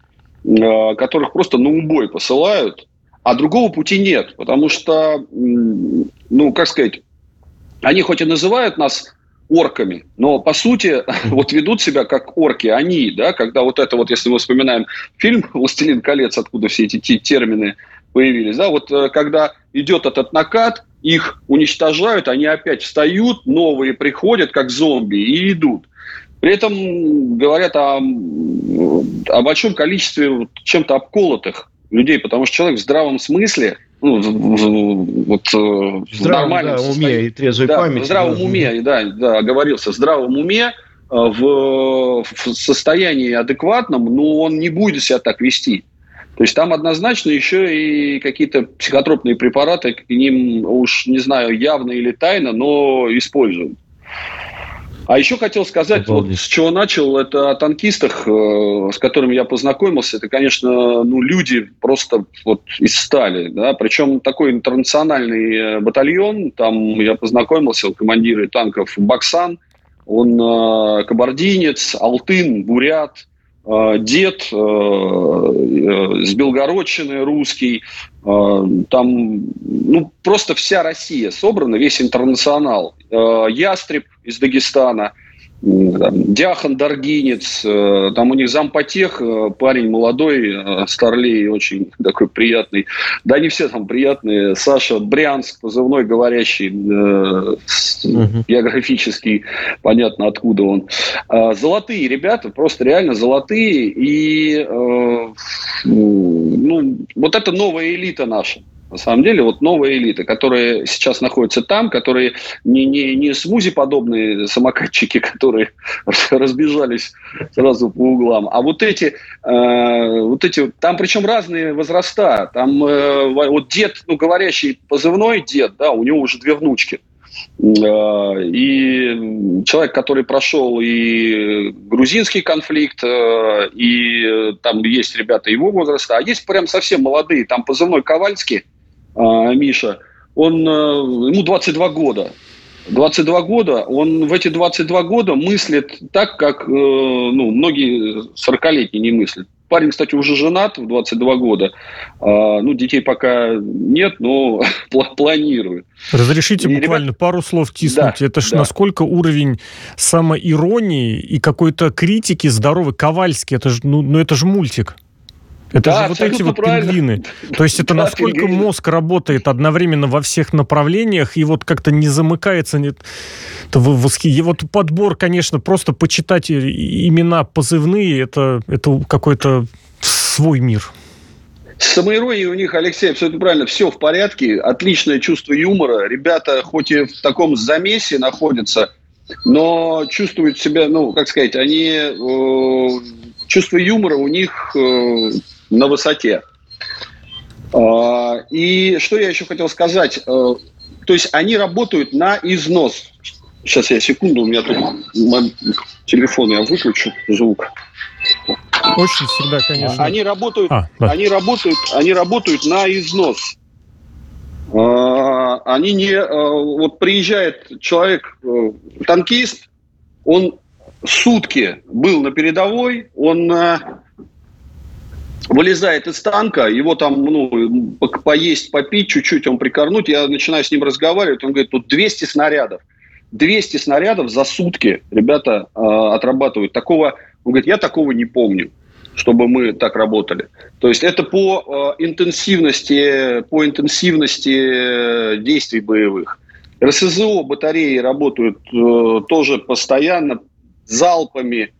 которых просто на убой посылают, а другого пути нет, потому что, ну, как сказать, они хоть и называют нас орками. Но, по сути, вот ведут себя как орки они, да, когда вот это вот, если мы вспоминаем фильм «Властелин колец», откуда все эти термины появились, да, вот э, когда идет этот накат, их уничтожают, они опять встают, новые приходят, как зомби, и идут. При этом говорят о, о большом количестве чем-то обколотых людей, потому что человек в здравом смысле – ну, вот э, в, в нормальном да, уме и трезвой да, памяти. В здравом да. уме, да, да, оговорился, в здравом уме, э, в, в состоянии адекватном, но он не будет себя так вести. То есть там однозначно еще и какие-то психотропные препараты к ним, уж не знаю, явно или тайно, но используют. А еще хотел сказать, вот с чего начал, это о танкистах, э, с которыми я познакомился. Это, конечно, ну, люди просто вот из стали. Да? Причем такой интернациональный э, батальон. Там я познакомился, командиры танков Баксан, он э, кабардинец, Алтын, Бурят, э, дед э, э, с Белгородчины русский. Э, там ну, просто вся Россия собрана, весь интернационал. Э, Ястреб из Дагестана, Дяхан Даргинец, э, там у них зампотех, э, парень молодой, старлей, очень такой приятный. Да, они все там приятные. Саша Брянск, позывной говорящий, угу. географический, понятно, откуда он. Золотые ребята, просто реально золотые. И ну, вот это новая элита наша на самом деле, вот новая элита, которые сейчас находятся там, которые не, не, не смузи-подобные самокатчики, которые разбежались сразу по углам, а вот эти, э, вот эти, там причем разные возраста, там э, вот дед, ну, говорящий позывной дед, да, у него уже две внучки, э, и человек, который прошел и грузинский конфликт, э, и там есть ребята его возраста, а есть прям совсем молодые, там позывной Ковальский, Миша, он, э, ему 22 года. 22 года, он в эти 22 года мыслит так, как ну, многие 40-летние не мыслят. Парень, кстати, уже женат в 22 года. А, ну, детей пока нет, но планирует. Разрешите и буквально ребят... пару слов тиснуть. Да, это ж да. насколько уровень самоиронии и какой-то критики здоровый. Ковальский, это же, ну, ну, это же мультик. Это да, же вот эти вот правильно. пингвины. То есть это да, насколько пингвины. мозг работает одновременно во всех направлениях и вот как-то не замыкается. Нет, это восхи... Вот подбор, конечно, просто почитать имена позывные, это, это какой-то свой мир. С самоиронией у них, Алексей, абсолютно правильно, все в порядке, отличное чувство юмора. Ребята хоть и в таком замесе находятся, но чувствуют себя, ну, как сказать, они... Э, чувство юмора у них э, на высоте. А, и что я еще хотел сказать? Э, то есть они работают на износ. Сейчас я секунду, у меня тут телефон, я выключу звук. Очень всегда, конечно. Они работают, а, да. они работают, они работают на износ. А, они не, э, вот приезжает человек, э, танкист, он сутки был на передовой, он вылезает из танка, его там, ну, поесть, попить, чуть-чуть он прикорнуть, я начинаю с ним разговаривать, он говорит, тут 200 снарядов. 200 снарядов за сутки ребята э, отрабатывают. Такого, он говорит, я такого не помню чтобы мы так работали. То есть это по э, интенсивности, по интенсивности действий боевых. РСЗО батареи работают э, тоже постоянно залпами,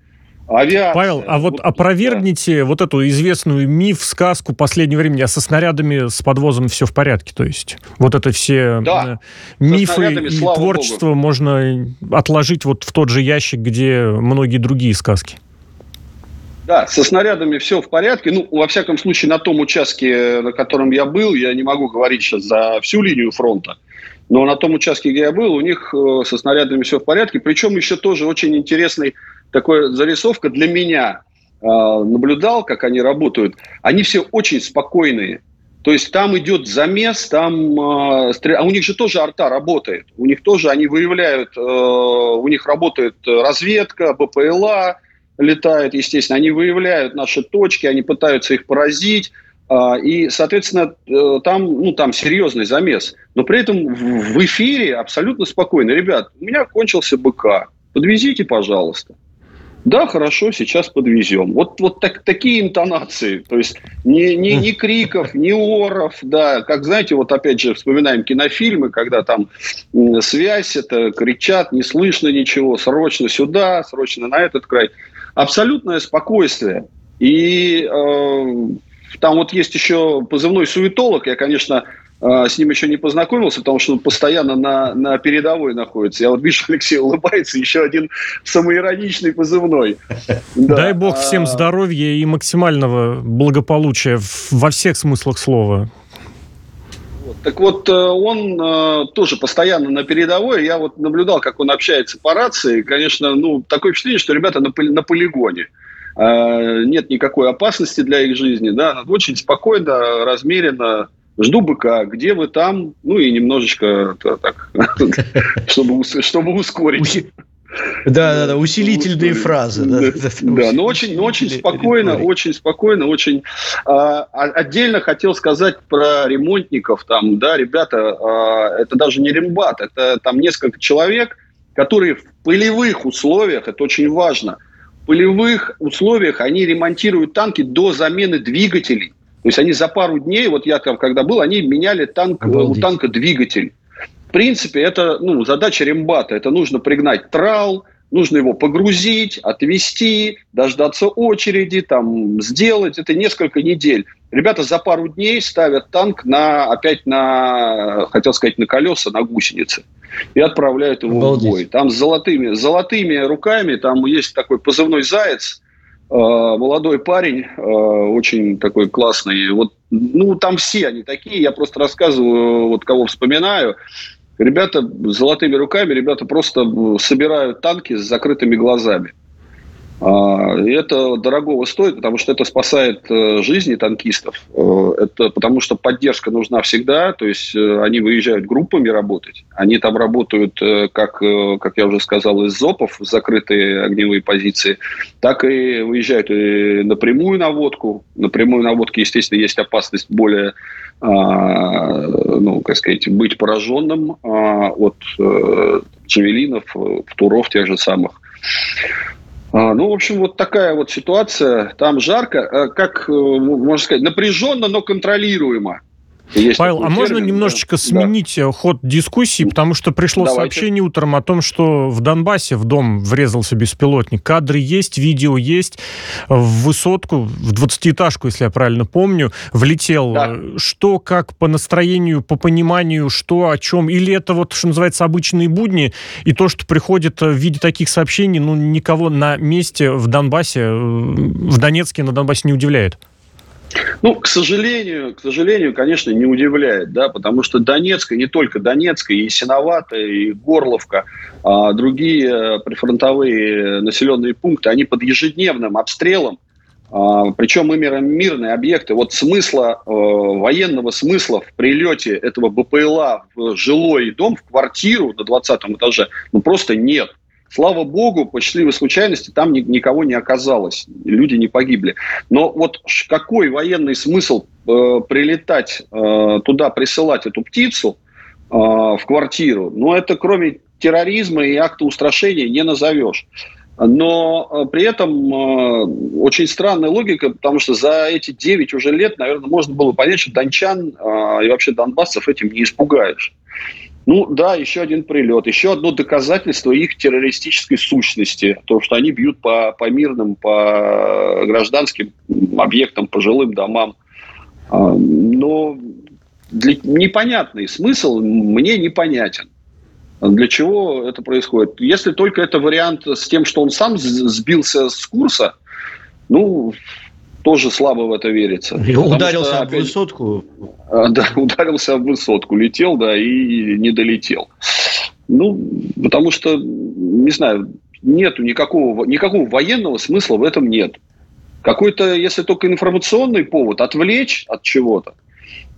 Авиация. Павел, а вот, вот опровергните да. вот эту известную миф, сказку последнего времени, а со снарядами, с подвозом все в порядке, то есть вот это все да. Э, мифы и творчество Богу. можно отложить вот в тот же ящик, где многие другие сказки. Да, со снарядами все в порядке. Ну, во всяком случае, на том участке, на котором я был, я не могу говорить сейчас за всю линию фронта, но на том участке, где я был, у них э, со снарядами все в порядке. Причем еще тоже очень интересный такая зарисовка для меня. А, наблюдал, как они работают. Они все очень спокойные. То есть там идет замес, там а, а у них же тоже арта работает. У них тоже они выявляют, э, у них работает разведка, БПЛА летает, естественно. Они выявляют наши точки, они пытаются их поразить. А, и, соответственно, э, там, ну, там серьезный замес. Но при этом в эфире абсолютно спокойно. Ребят, у меня кончился БК. Подвезите, пожалуйста. Да, хорошо, сейчас подвезем. Вот, вот так, такие интонации. То есть ни, ни, ни криков, ни оров. Да, как знаете, вот опять же вспоминаем кинофильмы, когда там связь, это кричат, не слышно ничего, срочно сюда, срочно на этот край. Абсолютное спокойствие. И э, там вот есть еще позывной суетолог. Я, конечно, с ним еще не познакомился, потому что он постоянно на, на передовой находится. Я вот вижу, Алексей улыбается, еще один самоироничный позывной. Дай бог всем а, здоровья и максимального благополучия во всех смыслах слова. Так вот, э, он э, тоже постоянно на передовой. Я вот наблюдал, как он общается по рации. Конечно, ну, такое впечатление, что ребята на, на полигоне. Э, нет никакой опасности для их жизни. Да? Очень спокойно, размеренно жду быка, где вы там, ну и немножечко так, чтобы, чтобы ускорить. Да, да, да, усилительные фразы. Да, да, да но очень, но очень спокойно, очень спокойно, очень. А, отдельно хотел сказать про ремонтников. Там, да, ребята, а, это даже не рембат, это там несколько человек, которые в полевых условиях, это очень важно, в полевых условиях они ремонтируют танки до замены двигателей. То есть они за пару дней, вот я там когда был, они меняли танк, Обалдеть. у танка двигатель. В принципе, это ну, задача рембата. Это нужно пригнать трал, нужно его погрузить, отвезти, дождаться очереди, там, сделать. Это несколько недель. Ребята за пару дней ставят танк на, опять на, хотел сказать, на колеса, на гусеницы. И отправляют его Обалдеть. в бой. Там с золотыми, золотыми руками, там есть такой позывной «Заяц», Э, молодой парень, э, очень такой классный. Вот, ну, там все они такие, я просто рассказываю, вот кого вспоминаю. Ребята золотыми руками, ребята просто собирают танки с закрытыми глазами. А, и это дорогого стоит, потому что это спасает э, жизни танкистов. Э, это потому что поддержка нужна всегда, то есть э, они выезжают группами работать, они там работают, как, как я уже сказал, из ЗОПов, закрытые огневые позиции, так и выезжают и напрямую наводку. Напрямую наводке, естественно, есть опасность более а, ну, как сказать, быть пораженным а, от джавелинов, туров тех же самых. А, ну, в общем, вот такая вот ситуация. Там жарко, э, как, э, можно сказать, напряженно, но контролируемо. Есть Павел, а термин, можно немножечко да. сменить да. ход дискуссии, потому что пришло Давайте. сообщение утром о том, что в Донбассе в дом врезался беспилотник. Кадры есть, видео есть. В высотку, в двадцатиэтажку, если я правильно помню, влетел. Да. Что, как по настроению, по пониманию, что, о чем? Или это вот, что называется, обычные будни, и то, что приходит в виде таких сообщений, ну, никого на месте в Донбассе, э, в Донецке на Донбассе не удивляет? Ну, к сожалению, к сожалению, конечно, не удивляет, да, потому что Донецк, и не только Донецк, и Синовато, и Горловка, а другие прифронтовые населенные пункты, они под ежедневным обстрелом, а, причем именно мирные объекты. Вот смысла, э, военного смысла в прилете этого БПЛА в жилой дом, в квартиру на 20 этаже, ну, просто нет. Слава богу, по счастливой случайности там ни, никого не оказалось, люди не погибли. Но вот какой военный смысл э, прилетать э, туда, присылать эту птицу э, в квартиру? Ну, это кроме терроризма и акта устрашения не назовешь. Но при этом очень странная логика, потому что за эти 9 уже лет, наверное, можно было понять, что дончан и вообще донбассов этим не испугаешь. Ну да, еще один прилет, еще одно доказательство их террористической сущности, то, что они бьют по, по мирным, по гражданским объектам, по жилым домам. А, но для, непонятный смысл мне непонятен. Для чего это происходит? Если только это вариант с тем, что он сам сбился с курса, ну, тоже слабо в это верится. И ударился что, об высотку. А, да, ударился об высотку, летел, да, и не долетел. Ну, потому что, не знаю, нету никакого, никакого военного смысла в этом нет. Какой-то, если только информационный повод, отвлечь от чего-то,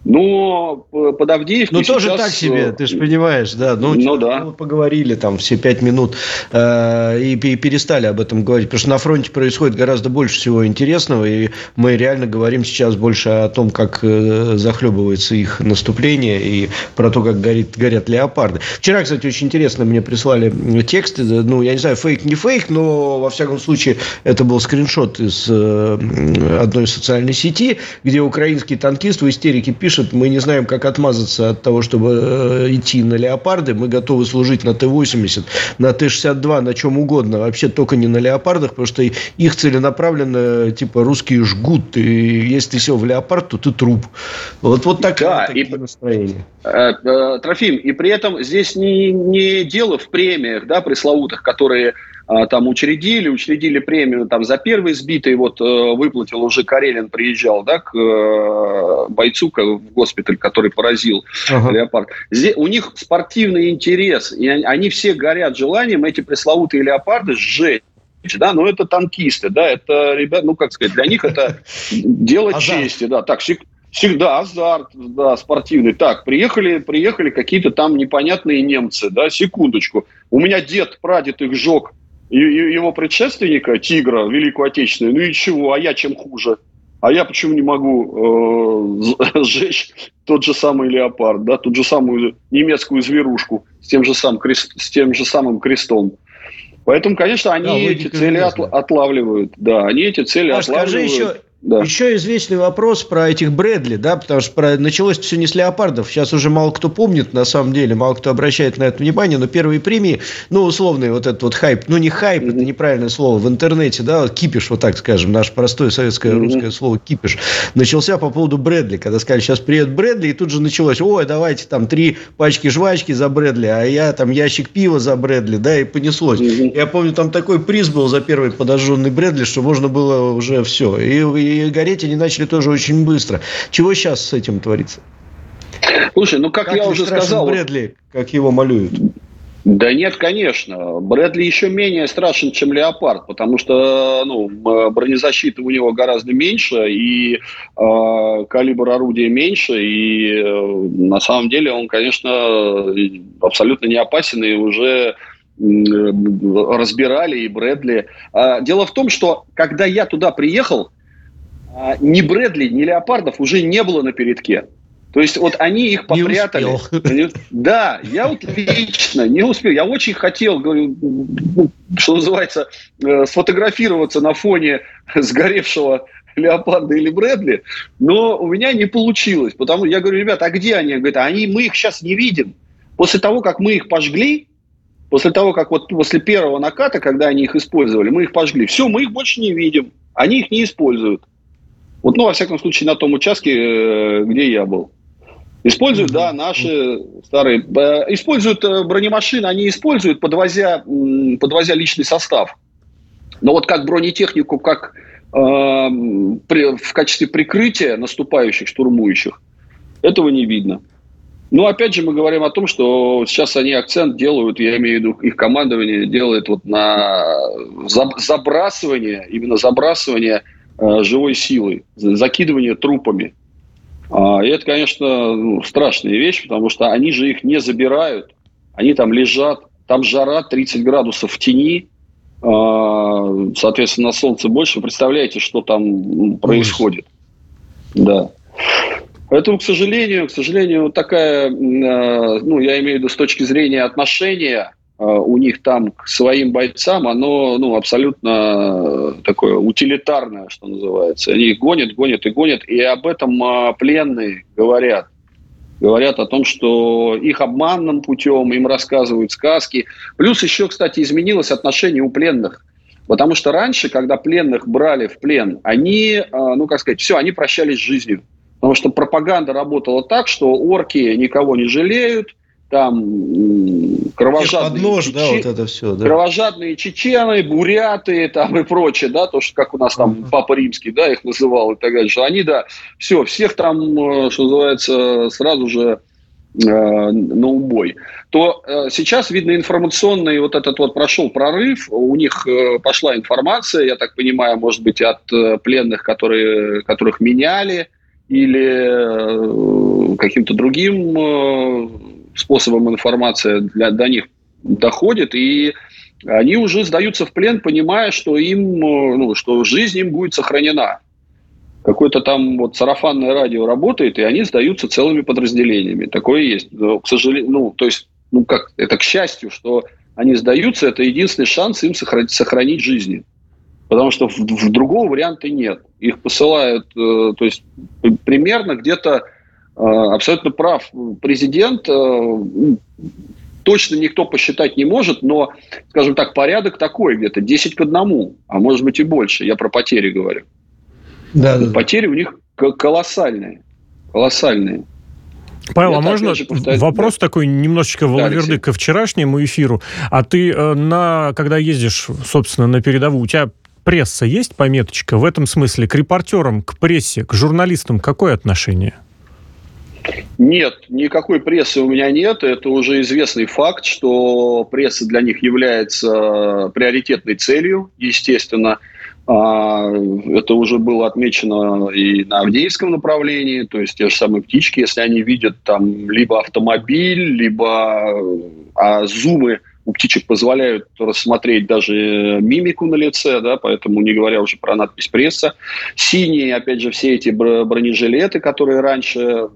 но под Авдеевкой Ну, тоже так себе, ты же понимаешь, да. Ну, ну да. Мы поговорили там все пять минут э, и, и перестали об этом говорить, потому что на фронте происходит гораздо больше всего интересного, и мы реально говорим сейчас больше о том, как э, захлебывается их наступление и про то, как горит, горят леопарды. Вчера, кстати, очень интересно мне прислали тексты, ну, я не знаю, фейк не фейк, но, во всяком случае, это был скриншот из э, одной социальной сети, где украинский танкист в истерике пишет, пишет, мы не знаем, как отмазаться от того, чтобы э, идти на леопарды. Мы готовы служить на Т-80, на Т-62, на чем угодно. Вообще только не на леопардах, потому что их целенаправленно, типа, русские жгут. И если ты сел в леопард, то ты труп. Вот, вот так, да, и, настроения. Э, э, Трофим, и при этом здесь не, не дело в премиях, да, пресловутых, которые там учредили, учредили премию там за первый сбитый, вот э, выплатил уже Карелин, приезжал, да, к э, бойцу в госпиталь, который поразил ага. леопард. Здесь, у них спортивный интерес, и они все горят желанием эти пресловутые леопарды сжечь да, но это танкисты, да, это ребят, ну, как сказать, для них это дело чести, да, так, всегда азарт, да, спортивный. Так, приехали, приехали какие-то там непонятные немцы, да, секундочку. У меня дед, прадед их жег его предшественника, Тигра, Великую Отечественную, ну и чего, а я чем хуже? А я почему не могу э, сжечь тот же самый леопард, да, ту же самую немецкую зверушку с тем же, сам, крест, с тем же самым крестом? Поэтому, конечно, они да, эти цели от, отлавливают. Да, они эти цели а отлавливают. Скажи еще, да. Еще известный вопрос про этих Брэдли, да, потому что про... началось все не с леопардов. Сейчас уже мало кто помнит, на самом деле, мало кто обращает на это внимание, но первые премии, ну, условный вот этот вот хайп, ну, не хайп, mm-hmm. это неправильное слово, в интернете, да, вот кипиш, вот так скажем, наше простое советское mm-hmm. русское слово кипиш, начался по поводу Брэдли, когда сказали, сейчас приедет Брэдли, и тут же началось, ой, давайте там три пачки жвачки за Брэдли, а я там ящик пива за Брэдли, да, и понеслось. Mm-hmm. Я помню, там такой приз был за первый подожженный Брэдли, что можно было уже все. И, и гореть они начали тоже очень быстро. Чего сейчас с этим творится? Слушай, ну как, как я уже сказал... Брэдли, как его малюют? Да нет, конечно. Брэдли еще менее страшен, чем Леопард, потому что ну, бронезащита у него гораздо меньше, и э, калибр орудия меньше, и э, на самом деле он, конечно, абсолютно не опасен, и уже разбирали и Брэдли. А, дело в том, что когда я туда приехал, ни Брэдли, ни Леопардов уже не было на передке. То есть вот они их попрятали. Да, я вот лично не успел. Я очень хотел, говорю, что называется, э, сфотографироваться на фоне сгоревшего Леопарда или Брэдли, но у меня не получилось. Потому что я говорю, ребята, а где они? Говорят, они, мы их сейчас не видим. После того, как мы их пожгли, после того, как вот после первого наката, когда они их использовали, мы их пожгли, все, мы их больше не видим. Они их не используют. Вот, ну, во всяком случае, на том участке, э, где я был. Используют, да, наши старые. Э, используют э, бронемашины, они используют, подвозя, подвозя личный состав. Но вот как бронетехнику, как э, при, в качестве прикрытия наступающих, штурмующих, этого не видно. Ну, опять же, мы говорим о том, что сейчас они акцент делают, я имею в виду их командование делает вот на забрасывание, именно забрасывание живой силой, закидывание трупами. А, и это, конечно, ну, страшная вещь, потому что они же их не забирают, они там лежат, там жара 30 градусов в тени, а, соответственно, на солнце больше. Представляете, что там происходит? Да. Поэтому, к сожалению, к сожалению, такая, э, ну, я имею в виду с точки зрения отношения Э, у них там к своим бойцам, оно ну, абсолютно такое утилитарное, что называется. Они их гонят, гонят и гонят, и об этом а, пленные говорят. Говорят о том, что их обманным путем, им рассказывают сказки. Плюс еще, кстати, изменилось отношение у пленных. Потому что раньше, когда пленных брали в плен, они, ну, как сказать, все, они прощались с жизнью. Потому что пропаганда работала так, что орки никого не жалеют, там кровожадные, нож, чечи... да, вот это все, да. кровожадные чечены, буряты там и прочее, да, то, что как у нас там Папа Римский, да, их называл и так далее, что они, да, все, всех там, э, что называется, сразу же э, на убой, то э, сейчас, видно, информационный вот этот вот прошел прорыв, у них э, пошла информация, я так понимаю, может быть, от э, пленных, которые, которых меняли, или э, каким-то другим э, способом информация для, до них доходит, и они уже сдаются в плен, понимая, что им, ну, что жизнь им будет сохранена. Какое-то там вот сарафанное радио работает, и они сдаются целыми подразделениями. Такое есть. Но, к сожалению, ну, то есть, ну, как, это к счастью, что они сдаются, это единственный шанс им сохранить, сохранить жизни. Потому что в, в другого варианта нет. Их посылают, э, то есть примерно где-то э, абсолютно прав президент. Э, точно никто посчитать не может, но, скажем так, порядок такой где-то 10 к 1, а может быть и больше. Я про потери говорю. Да, да. Потери у них колоссальные. Колоссальные. Павел, а можно вопрос да. такой немножечко Валаверды ко вчерашнему эфиру? А ты э, на, когда ездишь, собственно, на передовую, у тебя пресса есть пометочка? В этом смысле к репортерам, к прессе, к журналистам какое отношение? Нет, никакой прессы у меня нет. Это уже известный факт, что пресса для них является приоритетной целью, естественно. А, это уже было отмечено и на Авдеевском направлении, то есть те же самые птички, если они видят там либо автомобиль, либо а зумы у птичек позволяют рассмотреть даже мимику на лице, да, поэтому не говоря уже про надпись пресса. Синие, опять же, все эти бронежилеты, которые раньше э,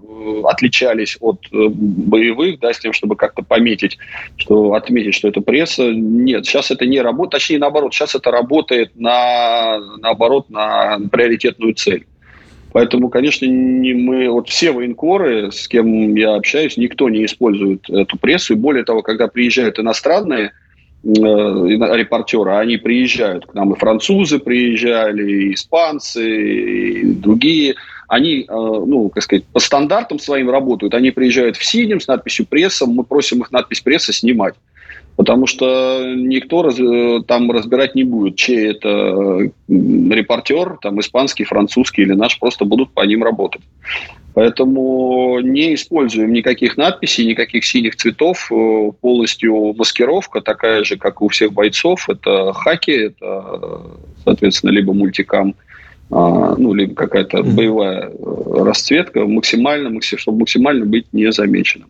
отличались от э, боевых, да, с тем, чтобы как-то пометить, что отметить, что это пресса. Нет, сейчас это не работает, точнее наоборот, сейчас это работает на, наоборот, на приоритетную цель. Поэтому, конечно, не мы, вот все военкоры, с кем я общаюсь, никто не использует эту прессу. И более того, когда приезжают иностранные э, репортеры, они приезжают к нам, и французы приезжали, и испанцы, и другие. Они, э, ну, как сказать, по стандартам своим работают. Они приезжают в синем с надписью «пресса», мы просим их надпись «пресса» снимать потому что никто раз, э, там разбирать не будет, чей это репортер, там испанский, французский или наш, просто будут по ним работать. Поэтому не используем никаких надписей, никаких синих цветов, э, полностью маскировка такая же, как у всех бойцов. Это хаки, это, соответственно, либо мультикам, а, ну, либо какая-то боевая э, расцветка, максимально, чтобы максимально быть незамеченным.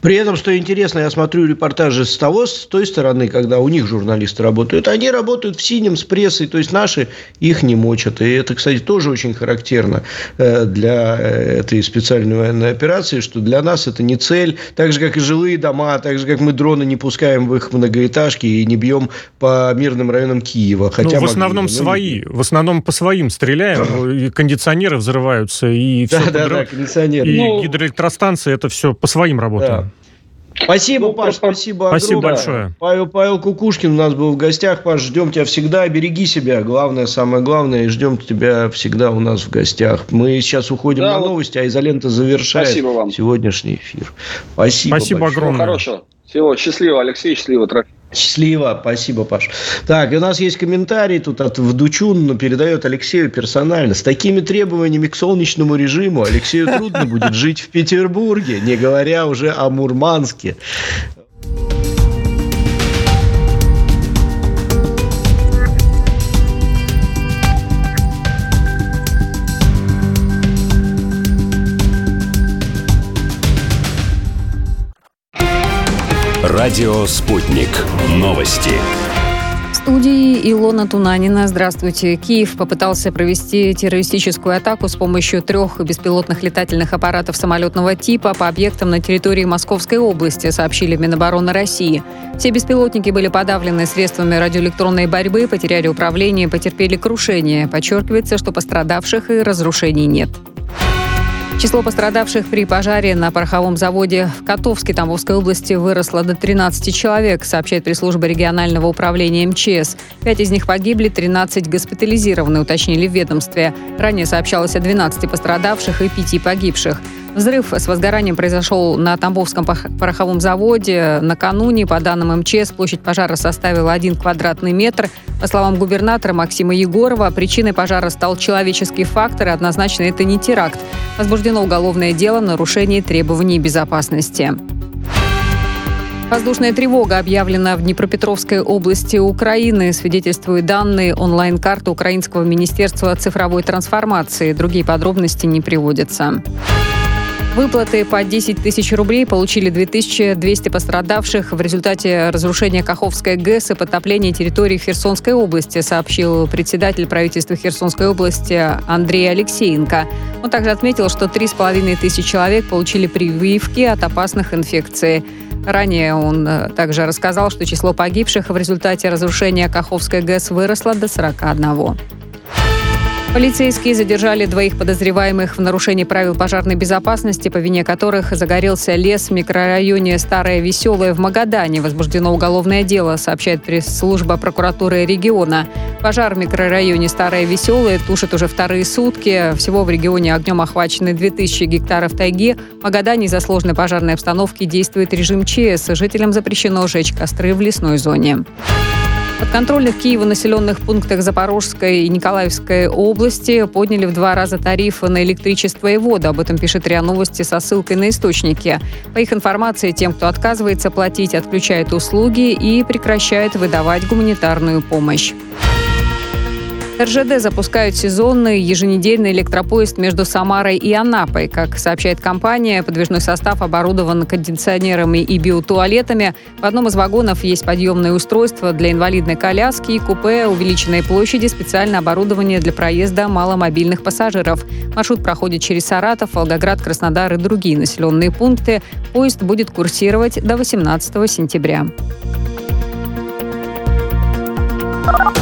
При этом, что интересно, я смотрю репортажи с того, с той стороны, когда у них журналисты работают. Они работают в синем с прессой, то есть наши их не мочат. И это, кстати, тоже очень характерно э, для э, этой специальной военной операции, что для нас это не цель, так же, как и жилые дома, так же, как мы дроны не пускаем в их многоэтажки и не бьем по мирным районам Киева. Хотя ну, в основном могли, свои, в основном по своим стреляем, и кондиционеры взрываются, и все да, да, да, кондиционеры. И ну, гидроэлектростанции, это все по своим работам. Да. Спасибо, ну, Паш, спасибо Спасибо огромное. большое. Павел, Павел Кукушкин у нас был в гостях. Паш, ждем тебя всегда. Береги себя. Главное, самое главное. И ждем тебя всегда у нас в гостях. Мы сейчас уходим да, на вот. новости, а изолента завершает спасибо вам. сегодняшний эфир. Спасибо Спасибо большое. огромное. Всего хорошего. Всего счастливо, Алексей. Счастливо, Трофим. Счастливо, спасибо, Паш. Так, у нас есть комментарий тут от Вдучун, но передает Алексею персонально. С такими требованиями к солнечному режиму Алексею трудно будет жить в Петербурге, не говоря уже о Мурманске. Радио «Спутник». Новости. В студии Илона Тунанина. Здравствуйте. Киев попытался провести террористическую атаку с помощью трех беспилотных летательных аппаратов самолетного типа по объектам на территории Московской области, сообщили Минобороны России. Все беспилотники были подавлены средствами радиоэлектронной борьбы, потеряли управление, потерпели крушение. Подчеркивается, что пострадавших и разрушений нет. Число пострадавших при пожаре на пороховом заводе в Котовске Тамбовской области выросло до 13 человек, сообщает пресс-служба регионального управления МЧС. Пять из них погибли, 13 госпитализированы, уточнили в ведомстве. Ранее сообщалось о 12 пострадавших и 5 погибших. Взрыв с возгоранием произошел на Тамбовском пороховом заводе. Накануне, по данным МЧС, площадь пожара составила 1 квадратный метр. По словам губернатора Максима Егорова, причиной пожара стал человеческий фактор, и однозначно это не теракт. Возбуждено уголовное дело в нарушении требований безопасности. Воздушная тревога объявлена в Днепропетровской области Украины, свидетельствуют данные онлайн-карты Украинского министерства цифровой трансформации. Другие подробности не приводятся. Выплаты по 10 тысяч рублей получили 2200 пострадавших в результате разрушения Каховской ГЭС и потопления территории Херсонской области, сообщил председатель правительства Херсонской области Андрей Алексеенко. Он также отметил, что 3,5 тысячи человек получили прививки от опасных инфекций. Ранее он э, также рассказал, что число погибших в результате разрушения Каховской ГЭС выросло до 41. Полицейские задержали двоих подозреваемых в нарушении правил пожарной безопасности, по вине которых загорелся лес в микрорайоне Старое Веселое в Магадане. Возбуждено уголовное дело, сообщает пресс-служба прокуратуры региона. Пожар в микрорайоне Старое Веселое тушит уже вторые сутки. Всего в регионе огнем охвачены 2000 гектаров тайги. В Магадане из-за сложной пожарной обстановки действует режим ЧС. Жителям запрещено жечь костры в лесной зоне подконтрольных Киеву населенных пунктах Запорожской и Николаевской области подняли в два раза тарифы на электричество и воду. Об этом пишет РИА Новости со ссылкой на источники. По их информации, тем, кто отказывается платить, отключает услуги и прекращает выдавать гуманитарную помощь. РЖД запускают сезонный еженедельный электропоезд между Самарой и Анапой. Как сообщает компания, подвижной состав оборудован кондиционерами и биотуалетами. В одном из вагонов есть подъемное устройство для инвалидной коляски и купе увеличенной площади, специальное оборудование для проезда маломобильных пассажиров. Маршрут проходит через Саратов, Волгоград, Краснодар и другие населенные пункты. Поезд будет курсировать до 18 сентября.